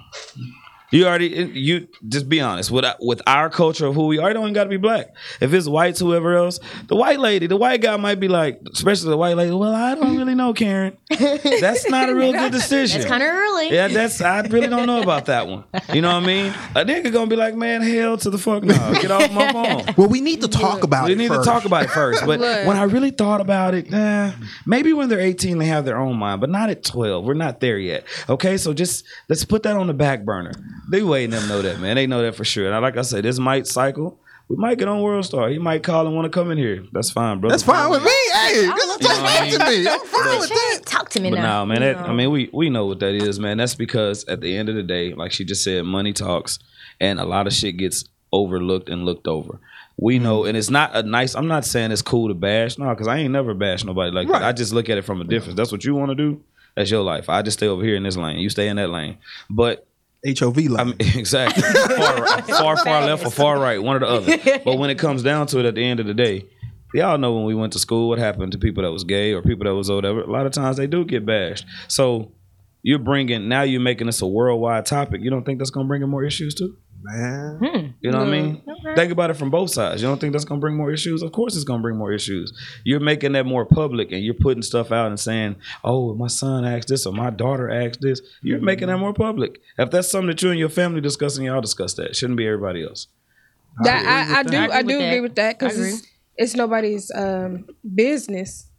You already you just be honest with with our culture of who we are. It don't even got to be black. If it's whites, whoever else, the white lady, the white guy might be like, especially the white lady. Well, I don't really know, Karen. That's not a real good decision. That's kind of early. Yeah, that's I really don't know about that one. You know what I mean? A nigga gonna be like, man, hell to the fuck no. Get off my phone. Well, we need to talk about it. We it. need first. to talk about it first. But Look. when I really thought about it, nah, maybe when they're 18 they have their own mind, but not at 12. We're not there yet. Okay, so just let's put that on the back burner. They waiting them know that, man. They know that for sure. And like I said, this might cycle. We might get on World Star. He might call and want to come in here. That's fine, bro. That's fine with me. Hey, just talk to me. I'm fine with that. Talk to me But now. no, man. That, I mean, we we know what that is, man. That's because at the end of the day, like she just said, money talks, and a lot of shit gets overlooked and looked over. We know, Mm-hmm. and it's not a nice. I'm not saying it's cool to bash, no, because I ain't never bashed nobody like Right. that. I just look at it from a difference. That's what you want to do. That's your life. I just stay over here in this lane. You stay in that lane. But HOV line. I mean, exactly. far, right, far, far left or far right, one or the other. But when it comes down to it, at the end of the day, y'all know when we went to school what happened to people that was gay or people that was whatever. A lot of times they do get bashed. So you're bringing now you're making this a worldwide topic. You don't think that's gonna bring in more issues too? Man. Hmm. You know what I mean? Mm, think about it from both sides. You don't think that's gonna bring more issues? Of course, it's gonna bring more issues. You're making that more public, and you're putting stuff out and saying, "Oh, my son asked this, or my daughter asked this." You're mm-hmm. making that more public. If that's something that you and your family discussing, y'all discuss that. It shouldn't be everybody else. That I, I do I agree I, do with that. agree with that because it's, it's nobody's um, business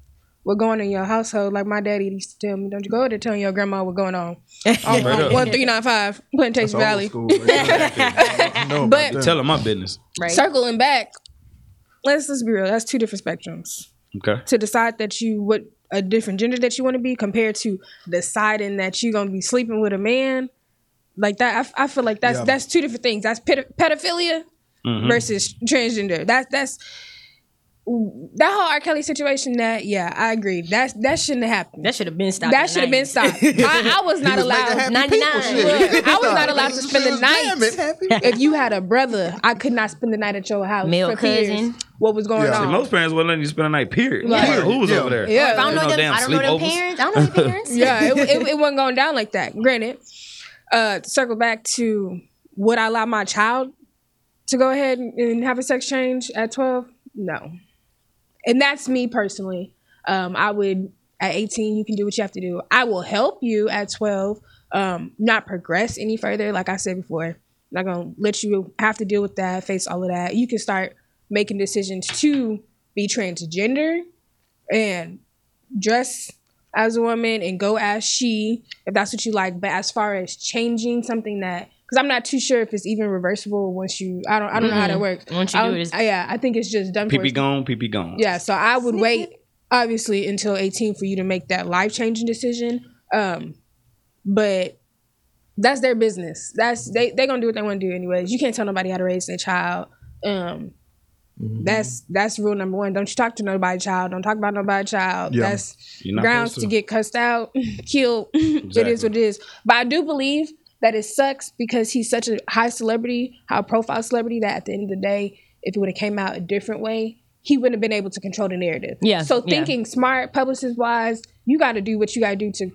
what going on in your household. Like my daddy used to tell me, "Don't you go over there telling your grandma what going on." on up. one three nine five Plantation Valley. no, But- Tell them my business. right? Circling back, let's let's be real. That's two different spectrums. Okay. To decide that you what a different gender that you want to be compared to deciding that you're gonna be sleeping with a man like that. I, I feel like that's Yeah. that's two different things. That's pedophilia Mm-hmm. versus transgender. That's that's that whole R. Kelly situation. That yeah, I agree. That's that shouldn't have happened. That should have been stopped. That should have been stopped. I, I was not was allowed. 99. people shit. Look, I was not allowed to spend the night. If you had a brother, I could not spend the night at your house. Male for fears cousin. What was going Yeah. See, on? most parents wouldn't let you spend a night. Period. Right. Period. Who was Yeah. over there? Yeah. If I don't know No them, I don't know them parents. I don't know their parents. yeah, it, it, it wasn't going down like that. Granted, uh, circle back to would I allow my child to go ahead and- and have a sex change at 12? No. And that's me personally. Um, I would, at 18, you can do what you have to do. I will help you at 12, um, not progress any further. Like I said before, not gonna let you have to deal with that, face all of that. You can start making decisions to be transgender and dress as a woman and go as she if that's what you like. But as far as changing something that because I'm not too sure if it's even reversible once you I don't I don't know how that works. Once you I do it, yeah, I think it's just done for PP gone, PP gone. yeah, so I would wait obviously until 18 for you to make that life changing decision. Um, but that's their business. That's they they're gonna do what they want to do anyways. You can't tell nobody how to raise their child. Um, that's that's rule number one. Don't you talk to nobody child. Don't talk about nobody child. Yeah. That's grounds to to. get cussed out, killed. it Exactly. is what it is. But I do believe that it sucks because he's such a high celebrity, high profile celebrity that at the end of the day, if it would have came out a different way, he wouldn't have been able to control the narrative. Yeah, So yeah. thinking smart, publicist wise, you got to do what you got to do to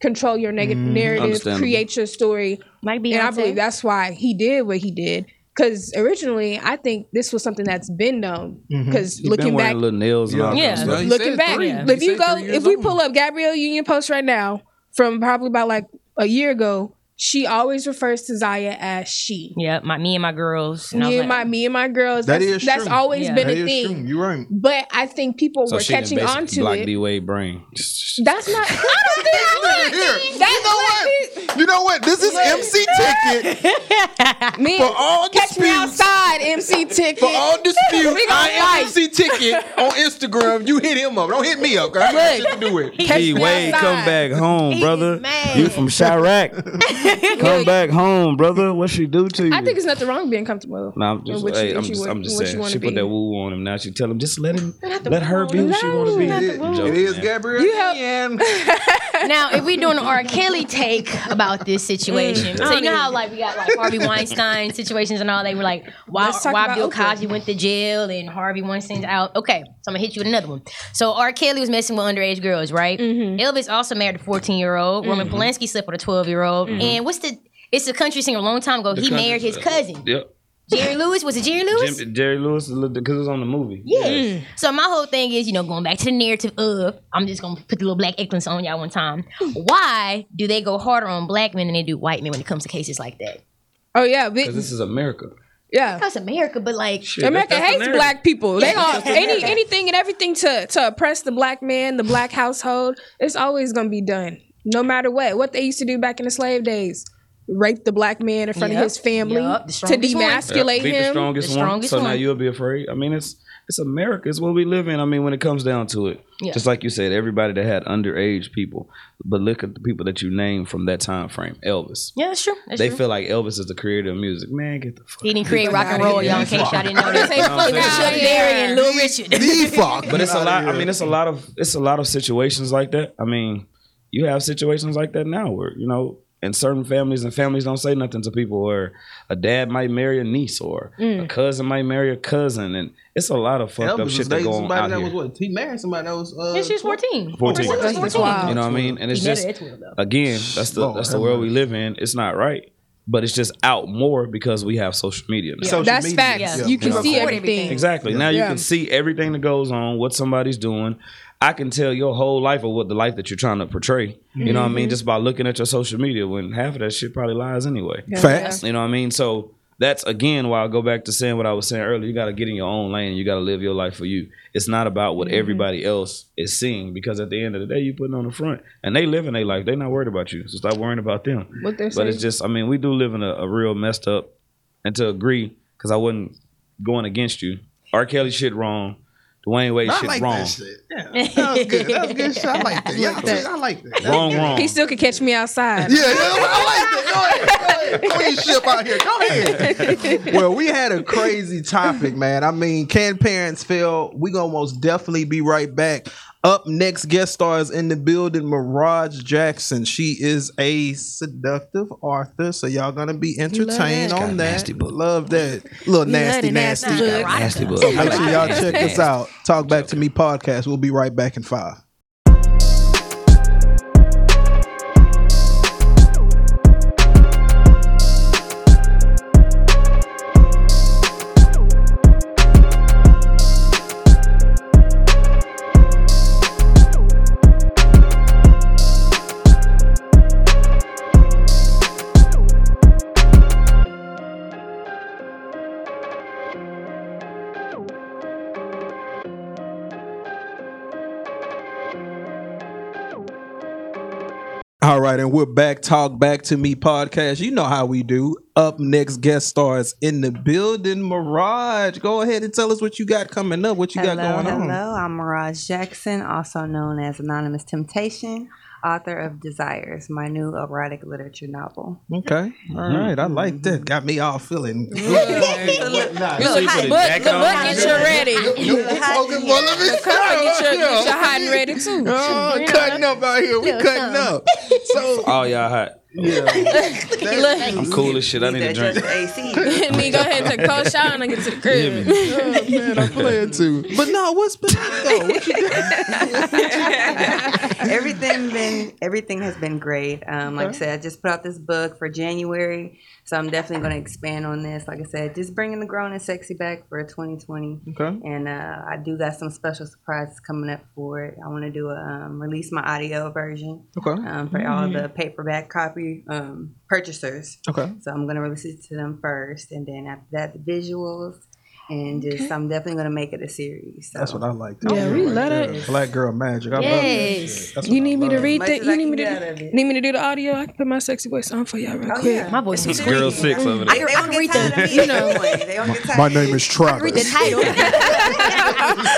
control your negative Mm-hmm. narrative, create your story. Might be And I believe that's why he did what he did. Because originally, I think this was something that's been known. Because He been looking wearing back, little nails and Yeah. kind Yeah, stuff. he looking back, three. If He you go, if we old. pull up Gabrielle Union post right now from probably about like a year ago, she always refers to Zaya as she. Yeah, my me and my girls. And Me and like, my me and my girls. That that's, is that's true. always Yeah. been That a thing. true. You're right. But I think people So were she catching basically on to blocked it. D Wade brain. That's not. I don't think I Here, That's you know what? You know what? This is MC ticket Me, for all catch me outside, MC ticket. For all disputes, I am fight. MC ticket on Instagram. You hit him up. Don't hit me up. Cause I got shit to do with. Catch D Wade, come back home, brother. is. You from Chiraq. come back home, brother. What she do to you? I think it's nothing wrong being comfortable. No, I'm just, hey, you- I'm just, want- I'm just saying. She put be. that woo on him. Now she tell him, just let him, let her be who she want to be. No, It, not the Joke, it is man. Gabrielle. You help- Union. now, if we doing an R. Kelly take about this situation, so you know how like we got like Harvey Weinstein situations and all. They were like, why, Let's talk why Bill Cosby went to jail and Harvey Weinstein's out. Okay, so I'm gonna hit you with another one. So R. Kelly was messing with underage girls, right? Mm-hmm. Elvis also married a 14 year old. Roman Polanski slept with a 12 year old. Mm-hmm. And what's the? It's a country singer a long time ago. he married his cousin, Yep. Jerry Lewis. Was it Jerry Lewis? Jim, Jerry Lewis, because it was on the movie. Yeah. So my whole thing is, you know, going back to the narrative of, I'm just gonna put the little black excellence on y'all one time. Why do they go harder on black men than they do white men when it comes to cases like that? Oh yeah, Because this is America. yeah. That's America, but like, Shit, America that's- that's hates narrative. black people. They That's all any anything and everything to to oppress the black man, the black household. It's always gonna be done, no matter what. What they used to do back in the slave days, rape the black man in front Yep. of his family Yep. To demasculate Yep, beat the him. strongest, The one. strongest So now you'll be afraid. I mean, it's it's America. It's what we live in. I mean, when it comes down to it, Yeah. just like you said, everybody that had underage people, but look at the people that you named from that time frame. Elvis. yeah, that's true. That's They true. feel like Elvis is the creator of music. Man, get the fuck. he didn't create rock and roll, here. y'all. In case y'all didn't know that. Say fuck what I'm It was out Chuck here. Berry and Little Richard. The fuck. But it's a lot. I mean, it's a lot of it's a lot of situations like that. I mean, you have situations like that now where you know, in certain families and families don't say nothing to people, where a dad might marry a niece or Mm. a cousin might marry a cousin, and it's a lot of fucked Elvis up shit that dating go on somebody out that here. was what? He married somebody that was. Uh, Yeah, she was 14. 14. Her sister was That's 14. wild. You know what I mean? And it's He just her at 12, though. again, that's the that's the world we live in. It's not right, but it's just out more because we have social media. Now. Social That's media. facts. Yeah. You can You see everything. everything. Exactly. Now you Yeah. can see everything that goes on, what somebody's doing. I can tell your whole life of what the life that you're trying to portray. You know what I Mm-hmm. mean? Just by looking at your social media, when half of that shit probably lies anyway. Facts. You know what I mean? So that's again why I go back to saying what I was saying earlier. You got to get in your own lane. and You got to live your life for you. It's not about what Mm-hmm. everybody else is seeing because at the end of the day, you putting on the front and they living their life. They're not worried about you. So stop worrying about them. What they're But it's just, I mean, we do live in a, a real messed up. And to agree, because I wasn't going against you. R. Kelly shit wrong. Dwyane Wade I shit like wrong. that shit. Yeah, that was good. That was good shit. I like that. Yeah, I like that. Wrong, wrong. He still could catch me outside. Yeah, yeah, I like that. Go ahead, go ahead. Clean ship out here. Go ahead. well, we had a crazy topic, man. I mean, can parents fail? We gonna most definitely be right back. Up next, guest stars in the building, Mirage Jackson. She is a seductive author, so y'all gonna be entertained that. on that. nasty book. Love that little nasty, nasty nasty. book. Nasty book. So make sure y'all check us out. Talk back to me podcast. We'll be right back in five. Right, and we're back. Talk back to me podcast. You know how we do. Up next, guest stars in the building. Mirage, go ahead and tell us what you got coming up. What you hello, got going hello. on? Hello, I'm Mirage Jackson, also known as Anonymous Temptation, author of Desires, my new erotic literature novel. Okay, all mm-hmm. right. I like that. Got me all feeling. good. Look, Nah, you look, put a look, jacket on? get you ready. Smoking one of his Come on, get your, get your hot and ready too. Oh, cutting up out here. We cutting something. up. So Oh y'all hot. yeah, Look, I'm cool as shit. I need a drink. just me go ahead and take a cold shower and I get to the You hear crib. me? oh, man, I'm playing too. But no, what's been up though? What you everything been everything has been great. Um, like I said, I just put out this book for January, so I'm definitely going to expand on this. Like I said, just bringing the grown and sexy back for 2020. Okay. And uh, I do got some special surprises coming up for it. I want to do a um, release my audio version Okay. um, for all the paperback copy um, purchasers. Okay. So I'm gonna release it to them first, and then after that, the visuals, and just I'm definitely gonna make it a series. So. That's what I like. To Yeah, hear we right love there. it. Black girl magic. I love Yes. it. That's You what I need me to read Much that? You need me to of it. need me to do the audio? I can put my sexy voice on for y'all real Oh, quick. yeah. My voice is Girl six over They, there. they don't get tired of you know. They don't get tired My name is Travis. Read the title.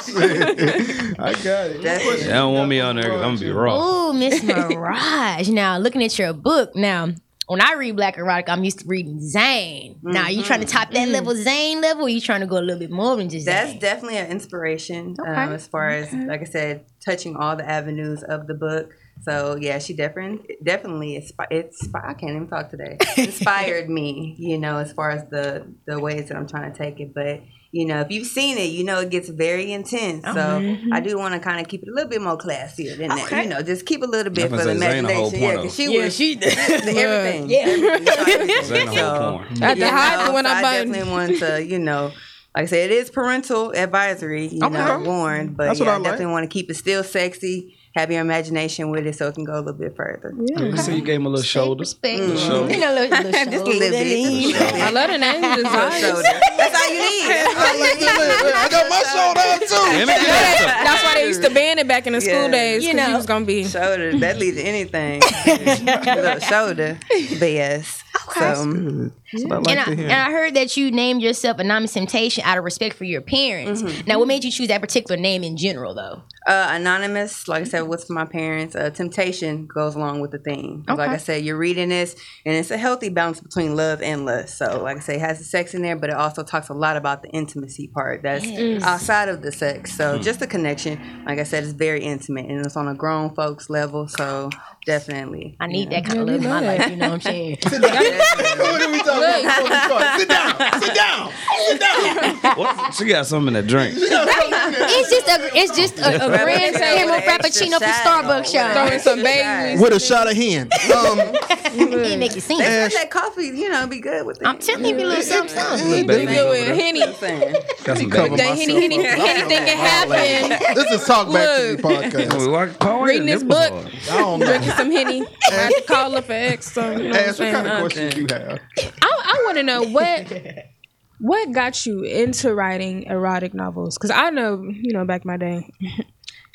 I got it. That's- They don't want me on there 'cause I'm gonna be raw. Oh, Miss Mirage. now, looking at your book, now, when I read Black Erotic, I'm used to reading Zane. Now, you trying to top that level, Zane level, or you trying to go a little bit more than just That's Zane? definitely an inspiration um, as far as, like I said, touching all the avenues of the book. So yeah, she definitely, definitely, inspi- it's. I can't even talk today. Inspired me, you know, as far as the the ways that I'm trying to take it. But you know, if you've seen it, you know it gets very intense. So mm-hmm. I do want to kind of keep it a little bit more classier than that. You know, just keep a little bit for the gonna say Zane a whole imagination. Yeah, because she Yeah, was she did. everything. Yeah. everything, so everything. Zane a whole So, porn. At the you height when so I I definitely want to, you know, like I said, it is parental advisory, you know, warned, but yeah, I I like. definitely want to keep it still sexy, have your imagination with it so it can go a little bit further. You mm-hmm. see, you gave him a little shoulder. Mm-hmm. Respect. shoulder. You know, little, little Just a little bit. Just a little bit. I love the name Little Desires. shoulder. That's all you need. That's all you need. I got my shoulder up too. Let me get that That's why they used to ban it back in the school Yeah. days. You You know, know. was gonna be. Shoulder. That leads to anything. little shoulder. But yes. So, That's what I And like I, to and. I heard that you named yourself Anonymous Temptation out of respect for your parents. Now, what made you choose that particular name in general, though? Uh, anonymous, like I said, with my parents? Uh, temptation goes along with the theme. 'Cause Like I said, you're reading this, and it's a healthy balance between love and lust. So, like I say, it has the sex in there, but it also talks a lot about the intimacy part that's outside of the sex. So, just the connection, like I said, is very intimate, and it's on a grown folks level. So, definitely, I need that kind Yeah, of we love in my that. life. You know what I'm saying? what are we talking about? before we start? Sit down. Sit down. Sit down. What? She got something to drink. it's just a it's just a, a grand camel With frappuccino from shot. Starbucks show. Throwing some Extra babies. With a shot of hen. Um, It make you sing. They said that coffee, you know, be good with it. I'm telling you, be a little something, something. Baby We good with. Henny. I'm saying. Got some cover baby. Henny, Henny, anything can happen. this is talk back to me podcast. We walk- Paul, Reading this book. I don't know. Drinking some Henny. I have to call up an ex. So, you know what I'm Ask what kind of saying? questions you have. I, I want to know what what got you into writing erotic novels? Because I know, you know, back in my day,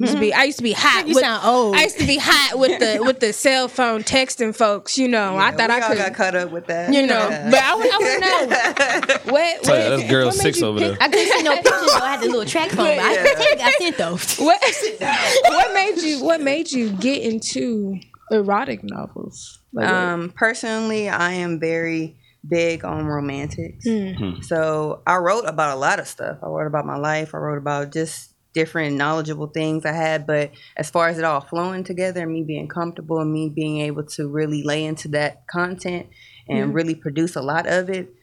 used to be I used to be hot. You with, sound old. I used to be hot with the with the cell phone texting folks. You know, I thought we I all could. got caught up with that. you know, Yeah. but I, want to know what, what, Tell that's girl what six over pick- there. I couldn't see no pictures though. I had the little track phone, but I think I sent those. What what made you what made you get into erotic novels? Like, Um, personally, I am very big on romantics. Hmm. So I wrote about a lot of stuff. I wrote about my life. I wrote about just different knowledgeable things I had. But as far as it all flowing together, me being comfortable and me being able to really lay into that content and really produce a lot of it,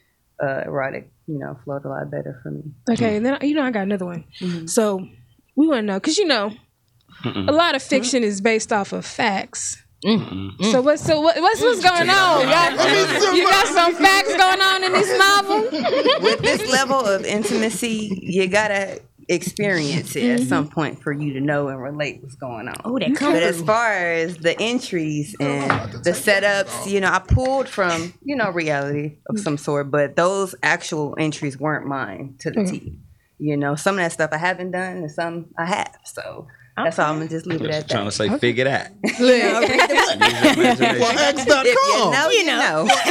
uh, erotic, you know, flowed a lot better for me. Okay, and then you know I got another one. So we want to know because you know a lot of fiction is based off of facts. So what's so what, what's what's going on? Y'all, you got some facts going on in this novel? With this level of intimacy, you gotta experience it at some mm-hmm. point for you to know and relate what's going on. Oh, that But as far as the entries and the setups, you know, I pulled from, you know, reality of some sort, but those actual entries weren't mine to the mm-hmm. T. You know, some of that stuff I haven't done and some I have. So That's all. I'm gonna just leave it at that. Trying to that. say, figure that. Look, Use. Well, X.com. You know, you know.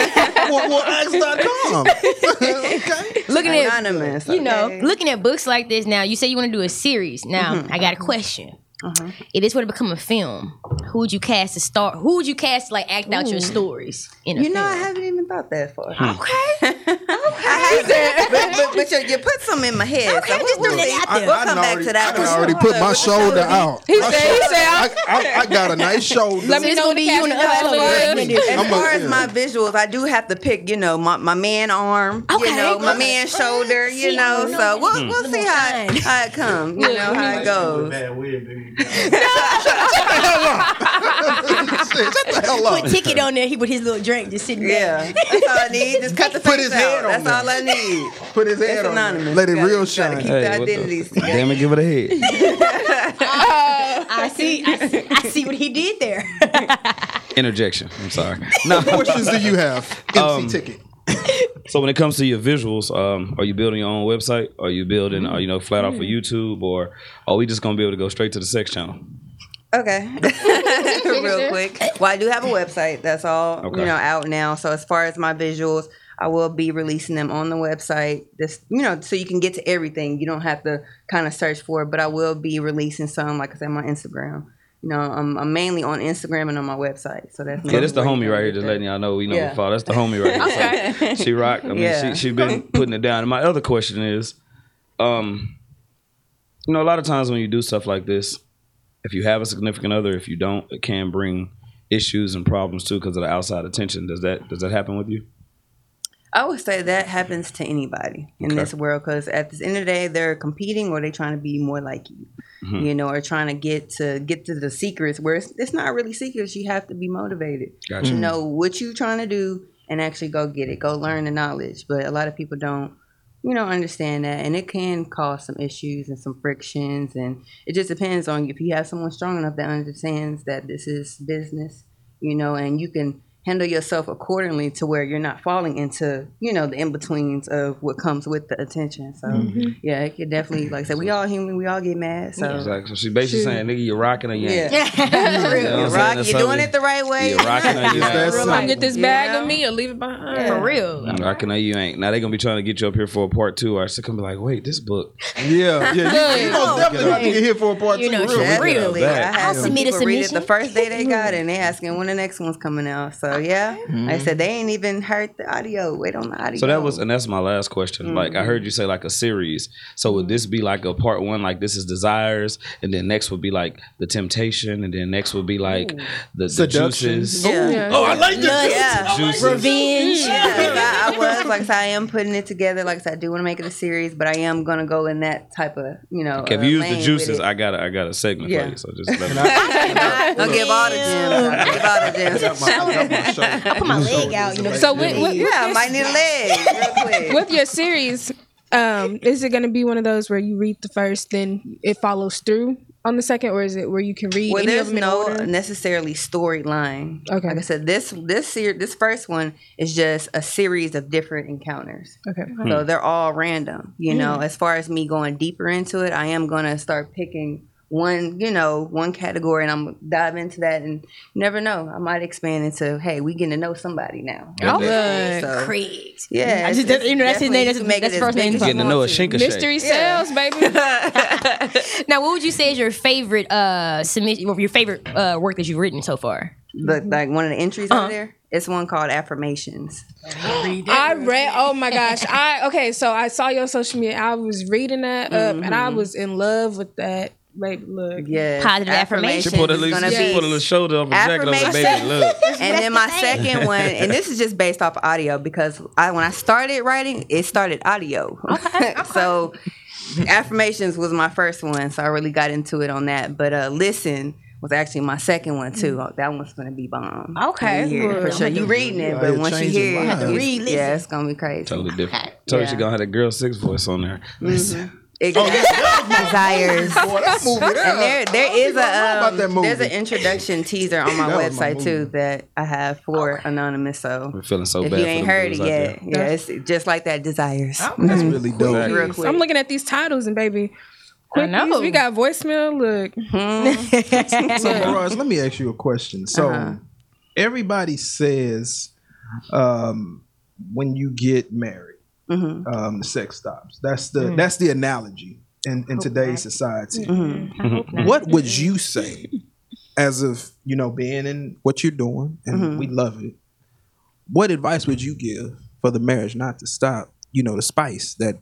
well, well, X.com. okay. Looking at Anonymous. you know, okay? looking at books like this now, you say you want to do a series. Now, Mm-hmm. I got a mm-hmm. question. Uh-huh. If this were to become a film, who would you cast to star? Who would you cast to like act out your stories in a You know, I haven't even thought that far. Hmm. okay. I haven't, but, but, but you, you put some in my head. Okay, so just we'll, throwing we'll, out there. we'll I come done back already, to that I done already put my shoulder out. He said- he said, I, I, I got a nice shoulder. Let me know gonna the be you and the casting other call As I'm a- far as my visuals, I do have to pick, you know, my, my man arm, Okay, you know, my man shoulder, you See, know. So know. we'll, we'll see how, Fine. how it comes, you know, how it goes. Shit, Shut the hell up. Put ticket on there. He with his little drink just sitting there. Yeah, that's all I need. Just cut the Put face his out. head on That's there. all I need. Put his It's head on. anonymous. there. Let it Gotta- real shine. keep the Hey, what the- identities together. Damn it, give it a head. I see. I see, I see what he did there. Interjection. I'm sorry. No. What questions do you have? MC Um, ticket. So when it comes to your visuals, um, are you building your own website? Are you building, are you know, flat off of YouTube, or are we just gonna be able to go straight to the sex channel? Okay. Real quick. Well, I do have a website. That's all Okay. you know out now. So as far as my visuals, I will be releasing them on the website. This you know, so you can get to everything. You don't have to kind of search for it, but I will be releasing some, like I said, on my Instagram. You know, I'm, I'm mainly on Instagram and on my website. So that's Yeah, that's the homie right here, just letting y'all know, you know, Yeah. before. That's the homie right here. So she rocked. I mean, Yeah. she she been putting it down. And my other question is, um, you know, a lot of times when you do stuff like this, if you have a significant other, if you don't, it can bring issues and problems too because of the outside attention. Does that does that happen with you? I would say that happens to anybody in Okay. this world because at the end of the day, they're competing or they're trying to be more like you, Mm-hmm. you know, or trying to get to get to the secrets where it's, it's not really secrets. You have to be motivated Gotcha. to know what you're trying to do and actually go get it, go learn the knowledge. But a lot of people don't, you know, understand that, and it can cause some issues and some frictions, and it just depends on if you have someone strong enough that understands that this is business, you know, and you can handle yourself accordingly to where you're not falling into, you know, the in betweens of what comes with the attention. So mm-hmm. yeah, it could definitely, like I said, we all human, we all get mad. So Exactly. So she basically saying, nigga, you're rocking or you ain't. yeah, You know what I'm saying? you're, rock, you're doing it the right way. You're rocking or you ain't. simple. Come get this bag Yeah. of me or leave it behind. For real. I'm Rocking or you ain't. Now they're gonna be trying to get you up here for a part two. Or it's gonna be like, wait, this book. Yeah, yeah. You, you most definitely have to get here for a part You two. know, real shit. quick. real. Definitely. I Back. had I'll some submit a people read it the first day they got it, and they asking when the next one's coming out. So yeah, like I said they ain't even heard the audio. Wait on the audio. So that was, and that's my last question. Like Mm-hmm. I heard you say like a series. So would this be like a part one, like this is desires, and then next would be like the temptation, and then next would be like the, the juices. yeah. Yeah. Oh, I like the Lust, Yeah. Juices. revenge. Yeah, I, I was like I said, I am putting it together. Like I said, I do want to make it a series, but I am gonna go in that type of you know. Okay, if uh, you use the juices. I got a, I got a segment Yeah. for you. So just let me. I'll give all the gems. I'll give all the gems. Got my- got my shoulder. Put my leg out, you know. So with, with, Yeah, I might need a leg real quick. with your series, um, is it going to be one of those where you read the first, then it follows through on the second, or is it where you can read Well, any of there's them in no order? necessarily storyline. Okay. Like I said, this this ser- this first one is just a series of different encounters. Okay. So they're all random. You know, as far as me going deeper into it, I am gonna start picking one, you know, one category and I'm gonna dive into that and you never know. I might expand into, hey, we getting to know somebody now. Okay. So, Craig. yeah. I just- it's- you know, that's his name. That's- can make that's it the as first name. Getting to know a want shinka Mystery Yeah. sales, baby. Now, what would you say is your favorite uh submission or your favorite uh work that you've written so far? The, like one of the entries Uh-huh. over there, it's one called affirmations. I read. Oh my gosh. I okay. So I saw your social media. I was reading that up, and I was in love with that. Baby, look. Yeah, Positive affirmation. She put a is little, gonna she be- put a little shoulder up her jacket over baby. Look. and then my second one, and this is just based off audio because I when I started writing, it started audio. so affirmations was my first one, so I really got into it on that. But uh, listen was actually my second one too. Oh, that one's gonna be bomb. Okay. You hear for sure. You reading it, but once you hear your it, mind. it's- Read, listen. yeah, it's gonna be crazy. Totally different. Told you she Yeah. gonna have a girl six voice on there. Listen. Exactly. Desires. Boy, that movie there. And there, there is I don't know a um, there's an introduction teaser on my That was my website too that I have for Anonymous. So We're feeling so if bad. you ain't heard it yet, there. yeah, it's just like that. Desires. That's really dope. Real quick. I'm looking at these titles, and baby, Quickies. know. We got voicemail. Look, So, Ross, let me ask you a question. So, Uh-huh. everybody says um, when you get married, Mhm. um, the sex stops. That's the mm. that's the analogy in, in today's society. Mm-hmm. Mm-hmm. Mm-hmm. What would you say, as of you know being in what you're doing, and we love it? What advice would you give for the marriage not to stop? You know, the spice that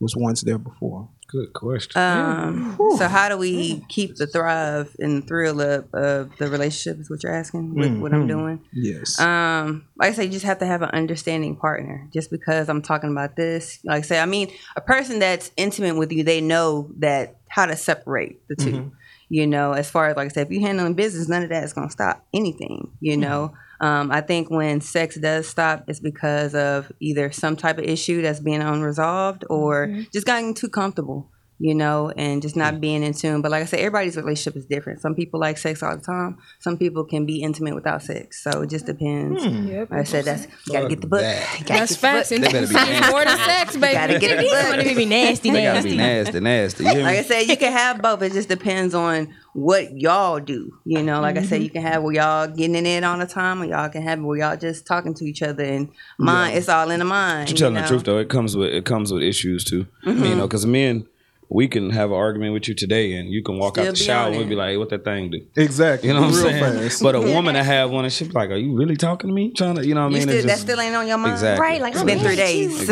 was once there before. Good question. Um, so how do we keep the thrive and thrill up of the relationship? Is what you're asking with what I'm doing? Yes. Um, like I say, you just have to have an understanding partner. Just because I'm talking about this, like I say, I mean, a person that's intimate with you, they know that how to separate the 2 You know, as far as like I said, if you're handling business, none of that is gonna stop anything. You know, um, I think when sex does stop, it's because of either some type of issue that's being unresolved or just getting too comfortable. You know, and just not being in tune. But like I said, everybody's relationship is different. Some people like sex all the time. Some people can be intimate without sex. So it just depends. Yep. Like I said that's you gotta get the book. that. That's get facts. And They better be it's more than sex, baby. Gotta get the These book. want to be nasty, They gotta be nasty. nasty, nasty. You hear Like I said, you can have both. It just depends on what y'all do. You know, like I said, you can have where y'all getting in it all the time, or y'all can have where y'all just talking to each other and mind. It's all in the mind. You're telling you the truth though. It comes with it comes with issues too. Mm-hmm. You know, because men, we can have an argument with you today, and you can walk Still out the shower and we'll be like, hey, "What that thing do?" exactly. You know what I'm saying? fast. But a woman to have one, and she's like, "Are you really talking to me? Trying to, you know what I mean?" still, It's that just- still ain't on your mind, Exactly. Right, like It's I'm been three mad at you. days.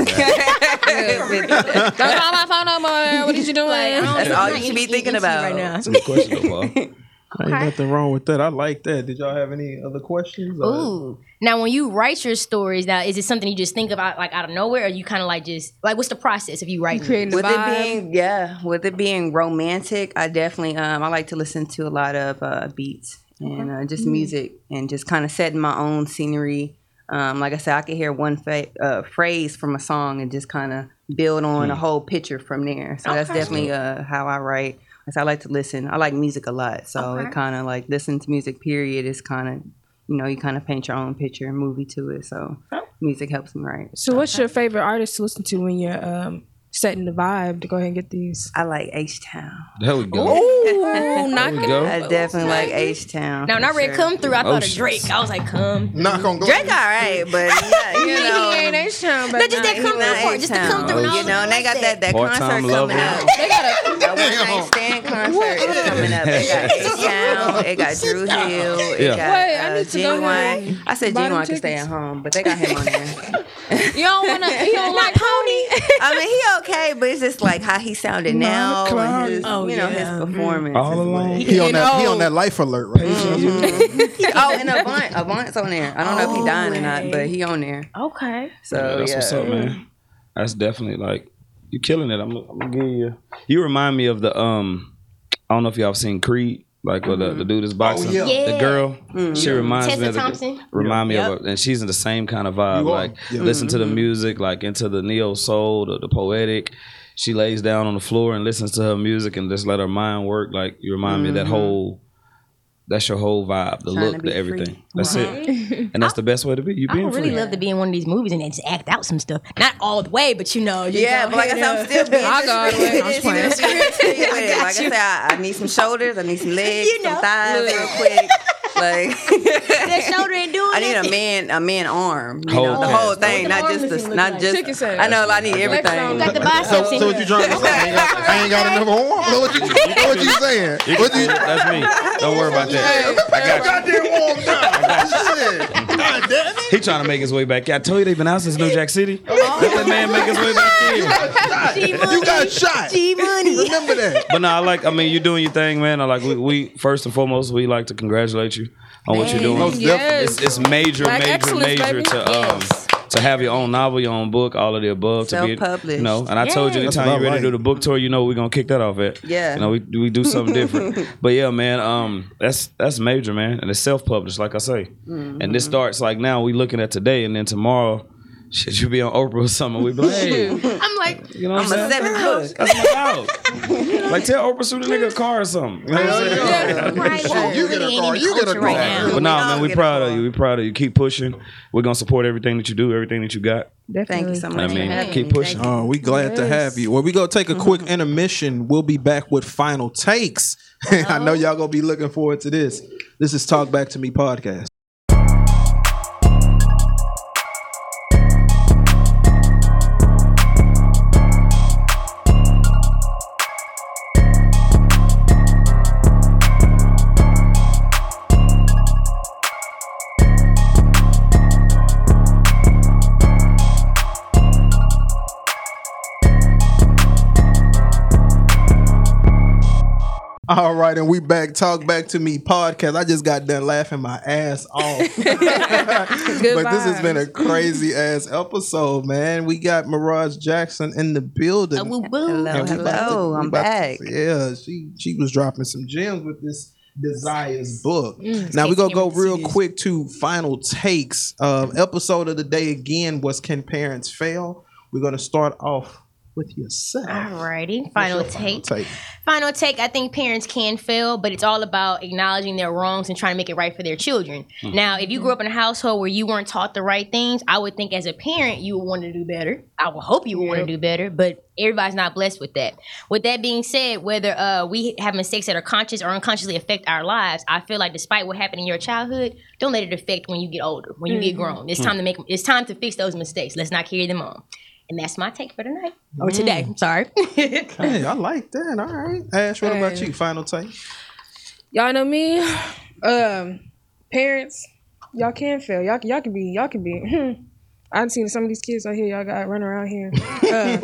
Don't call my phone no more. What did you doing? Like, I don't That's all you should be thinking about. right now. That's a good question, though, Paul. Ain't nothing wrong with that. I like that. Did y'all have any other questions? Or- Ooh. Now, when you write your stories, now is it something you just think about like out of nowhere, or you kind of like just like what's the process of you writing? creating the with vibe. it being yeah with it being romantic i definitely um i like to listen to a lot of uh beats and uh, just music and just kind of setting my own scenery um like i said i could hear one fa- uh, phrase from a song and just kind of build on a whole picture from there so that's definitely uh how i write so i like to listen. I like music a lot so it kind of like listen to music period is kind of you know you kind of paint your own picture and movie to it so music helps me write. So, what's your favorite artist to listen to when you're um, setting the vibe to go ahead and get these? i like h-town There we go. Ooh, There knock we it go. I definitely like H Town. Now, when I read "Come Through," I thought of Drake. I was like, "Come." Knock on Drake, all right, but yeah, you know, he ain't H-Town, but No, just that come through part, just the come through. and you know, and they got that that concert coming up. They got a That one night stand concert coming up. It got H Town, it got Dru Hill, it Yeah. got Wait, I uh, need to go. I said buy them Ginuwine can stay at home, but they got him on there. You don't want to. You don't like Pony. I mean, he okay, but it's just like how he sounded now, and his, Oh, you know, yeah. his performance. All is alone. what- He on You that. He on that life alert right now. Oh, and Avant, Avant's on there. I don't know if he dying or not, Oh, but he on there. Okay. So Yeah, that's yeah. what's up, man. That's definitely like you killing it. I'm, I'm gonna give you. You remind me of the um. I don't know if y'all have seen Creed, like where the, the mm-hmm. dude is oh, boxing. yeah. Yeah. The girl, mm-hmm. she reminds me of the, Thompson. Remind me Yep. of her, and she's in the same kind of vibe. Like Yeah. listen to the mm-hmm. music, like into the neo soul, the, the poetic. She lays down on the floor and listens to her music and just let her mind work. Like you remind me of that whole. That's your whole vibe, the Trying to look, the everything. free. That's it, and that's the best way to be. You I being would really free. love to be in one of these movies and then just act out some stuff. Not all the way, but you know. just Yeah, go but like I said, I'm still being I'll go all the way. I'm just playing. disrespectful with it. Like I said, I, I need some shoulders, I need some legs, You know. some thighs, real quick. Like that shoulder ain't doing I need a man, a man arm. You Whole know, the cast. whole thing, the not just the, not like? just. Chicken. I know I need everything. on Got the So, biceps in so what you trying to say? I ain't got, I ain't got enough arm. What you, what you saying? What you? That's me. Don't worry about that. I got Goddamn warm down. Shit. God damn it. He trying to make his way back. Yeah, I told you they've been out since New Jack City. Oh. Let that man make his way back here. You got shot. G money. Remember that. But no, I like. I mean, you're doing your thing, man. I like. We, we first and foremost, we like to congratulate you on what you're doing. Most Yes. It's, it's major, Black major, major baby. to um to have your own novel, your own book, all of the above. To be, Self-published. you know. And I told you Yeah. anytime That's you're what I ready to do the book tour, you know we're gonna kick that off at. Yeah. You know, we we do something different. but yeah, man, um, that's that's major, man, and it's self published, like I say. And this starts like now. We looking at today, and then tomorrow. Shit, you be on Oprah or something. We be like, hey, I'm like, you know what I'm a I'm saying? seventh book. That's my dog. like tell Oprah shoot a nigga a car or something. You know what I'm saying? Yeah. Right, Shit, you get a car. You get a car. right now. But nah, We man, we proud of you. We proud of you. Keep pushing. We're gonna support everything that you do, everything that you got. Thank you so much. I mean, for keep pushing. Oh, we glad to have you. Well, we gonna take a quick intermission. We'll be back with final takes. I know y'all gonna be looking forward to this. This is Talk Back to Me podcast. All right, and we back. Talk back to me podcast. I just got done laughing my ass off. but this has been a crazy ass episode, man. We got Mirage Jackson in the building. Woo, woo. Hello, And we about to- hello. I'm about to- back. yeah, she she was dropping some gems with this Desires book. Mm. now we're gonna go real Diaz. quick to final takes. Um, episode of the day again was Can Parents Fail? We're gonna start off with yourself. Alrighty, final What's your take. take. Final take. I think parents can fail, but it's all about acknowledging their wrongs and trying to make it right for their children. Mm-hmm. Now, if you grew up in a household where you weren't taught the right things, I would think as a parent you would want to do better. I would hope you would want to do better, but everybody's not blessed with that. With that being said, whether uh, we have mistakes that are conscious or unconsciously affect our lives, I feel like despite what happened in your childhood, don't let it affect when you get older, when you get mm-hmm. grown. It's hmm. time to make. It's time to fix those mistakes. Let's not carry them on. And that's my take for tonight or today. I'm sorry. Hey, I like that. All right, Ash. What about you? Final take. y'all know me. Um, parents, y'all can fail. Y'all y'all can be y'all can be. Hmm. I've seen some of these kids out here. Y'all got running around here. Uh,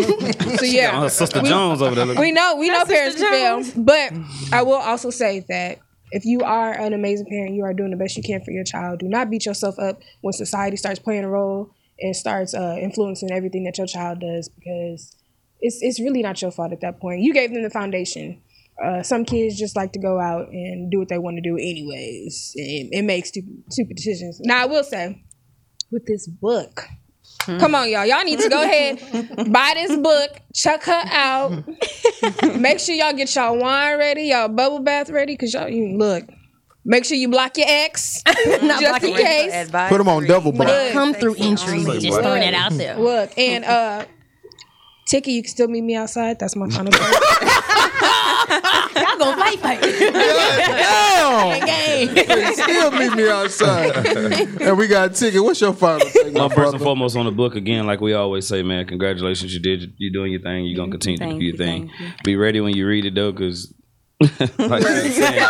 so yeah, Sister Jones over there. we know we know parents can fail, but I will also say that if you are an amazing parent, you are doing the best you can for your child. Do not beat yourself up when society starts playing a role and starts uh, influencing everything that your child does because it's it's really not your fault at that point. You gave them the foundation. Uh, some kids just like to go out and do what they want to do anyways and, and make stupid stupid decisions. Now I will say, with this book. Come on, y'all. Y'all need to go ahead, buy this book, check her out. Make sure y'all get y'all wine ready, y'all bubble bath ready, cause y'all you look. Make sure you block your ex, not just in case. Advisory. Put them on double But block. it come through injury. Just what? throwing that out there. Look, and uh, Tiki, you can still meet me outside. That's my final thought. Y'all gonna fight, fight. Damn! Gang. Still meet me outside. and we got a ticket. What's your final take, my Well, first and brother? foremost on the book again, like we always say, man, congratulations, you did, you're doing your thing. You're gonna continue to do your you, thing. you. Be ready when you read it though, because like you were saying,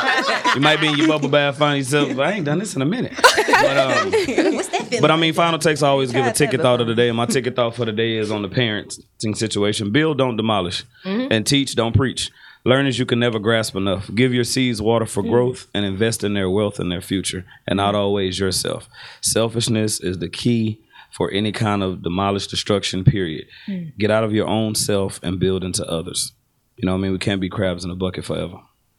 you might be in your bubble bath, finding yourself. But I ain't done this in a minute. But um, What's that? But I mean, final takes I always give a ticket thought of the day. And my ticket thought for the day is on the parenting situation. Build, don't demolish. And teach, don't preach. Learn as you can never grasp enough. Give your seeds water for growth and invest in their wealth and their future, and not always yourself. Selfishness is the key for any kind of demolished destruction, period. Get out of your own self and build into others. You know what I mean? We can't be crabs in a bucket forever.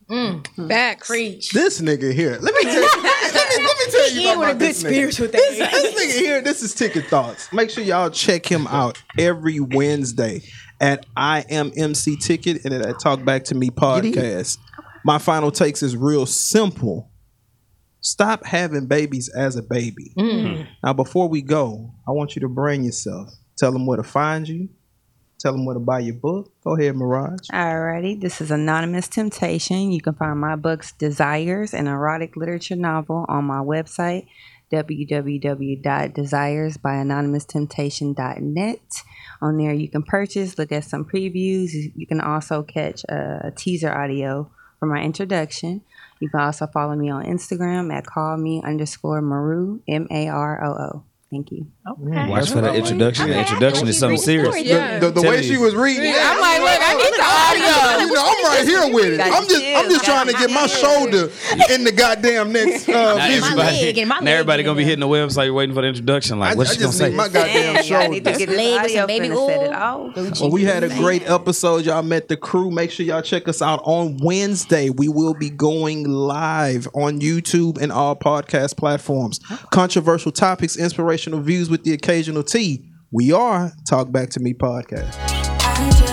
Mm, Back, Preach. This nigga here. Let me tell you. let, me, let me tell you In with a about good this nigga. spirit with This, that. this nigga here. This is Ticket Thoughts. Make sure y'all check him out every Wednesday at I am MC Ticket and at Talk Back to Me podcast. My final takes is real simple. Stop having babies as a baby. Mm. Now, before we go, I want you to brand yourself. Tell them where to find you. Tell them where to buy your book. Go ahead, Mirage. Alrighty, this is Anonymous Temptation. You can find my books Desires, an erotic literature novel, on my website, www.desiresbyanonymous.temptation.net. On there, you can purchase, look at some previews. You can also catch a teaser audio for my introduction. You can also follow me on Instagram at call me underscore Maroo, M A R O O. Thank you. Watch for the introduction. The introduction is something serious. Yeah. The, the Tell way she was reading, I'm like, look, I need the audio. you know, I'm right here with it. I'm just, I'm just trying to get my shoulder in the goddamn next uh, Now everybody, my now leg everybody gonna be hitting the website you're waiting for the introduction. Like, I, I what's she gonna say? need my goddamn Dang, I need to shoulder. get this Leg with some audio baby finna set it oil. off. Well, we had a great episode. Y'all met the crew. Make sure y'all check us out on Wednesday. We will be going live on YouTube and all podcast platforms. Controversial topics, inspirational views with the occasional tea. We are Talk Back to Me podcast.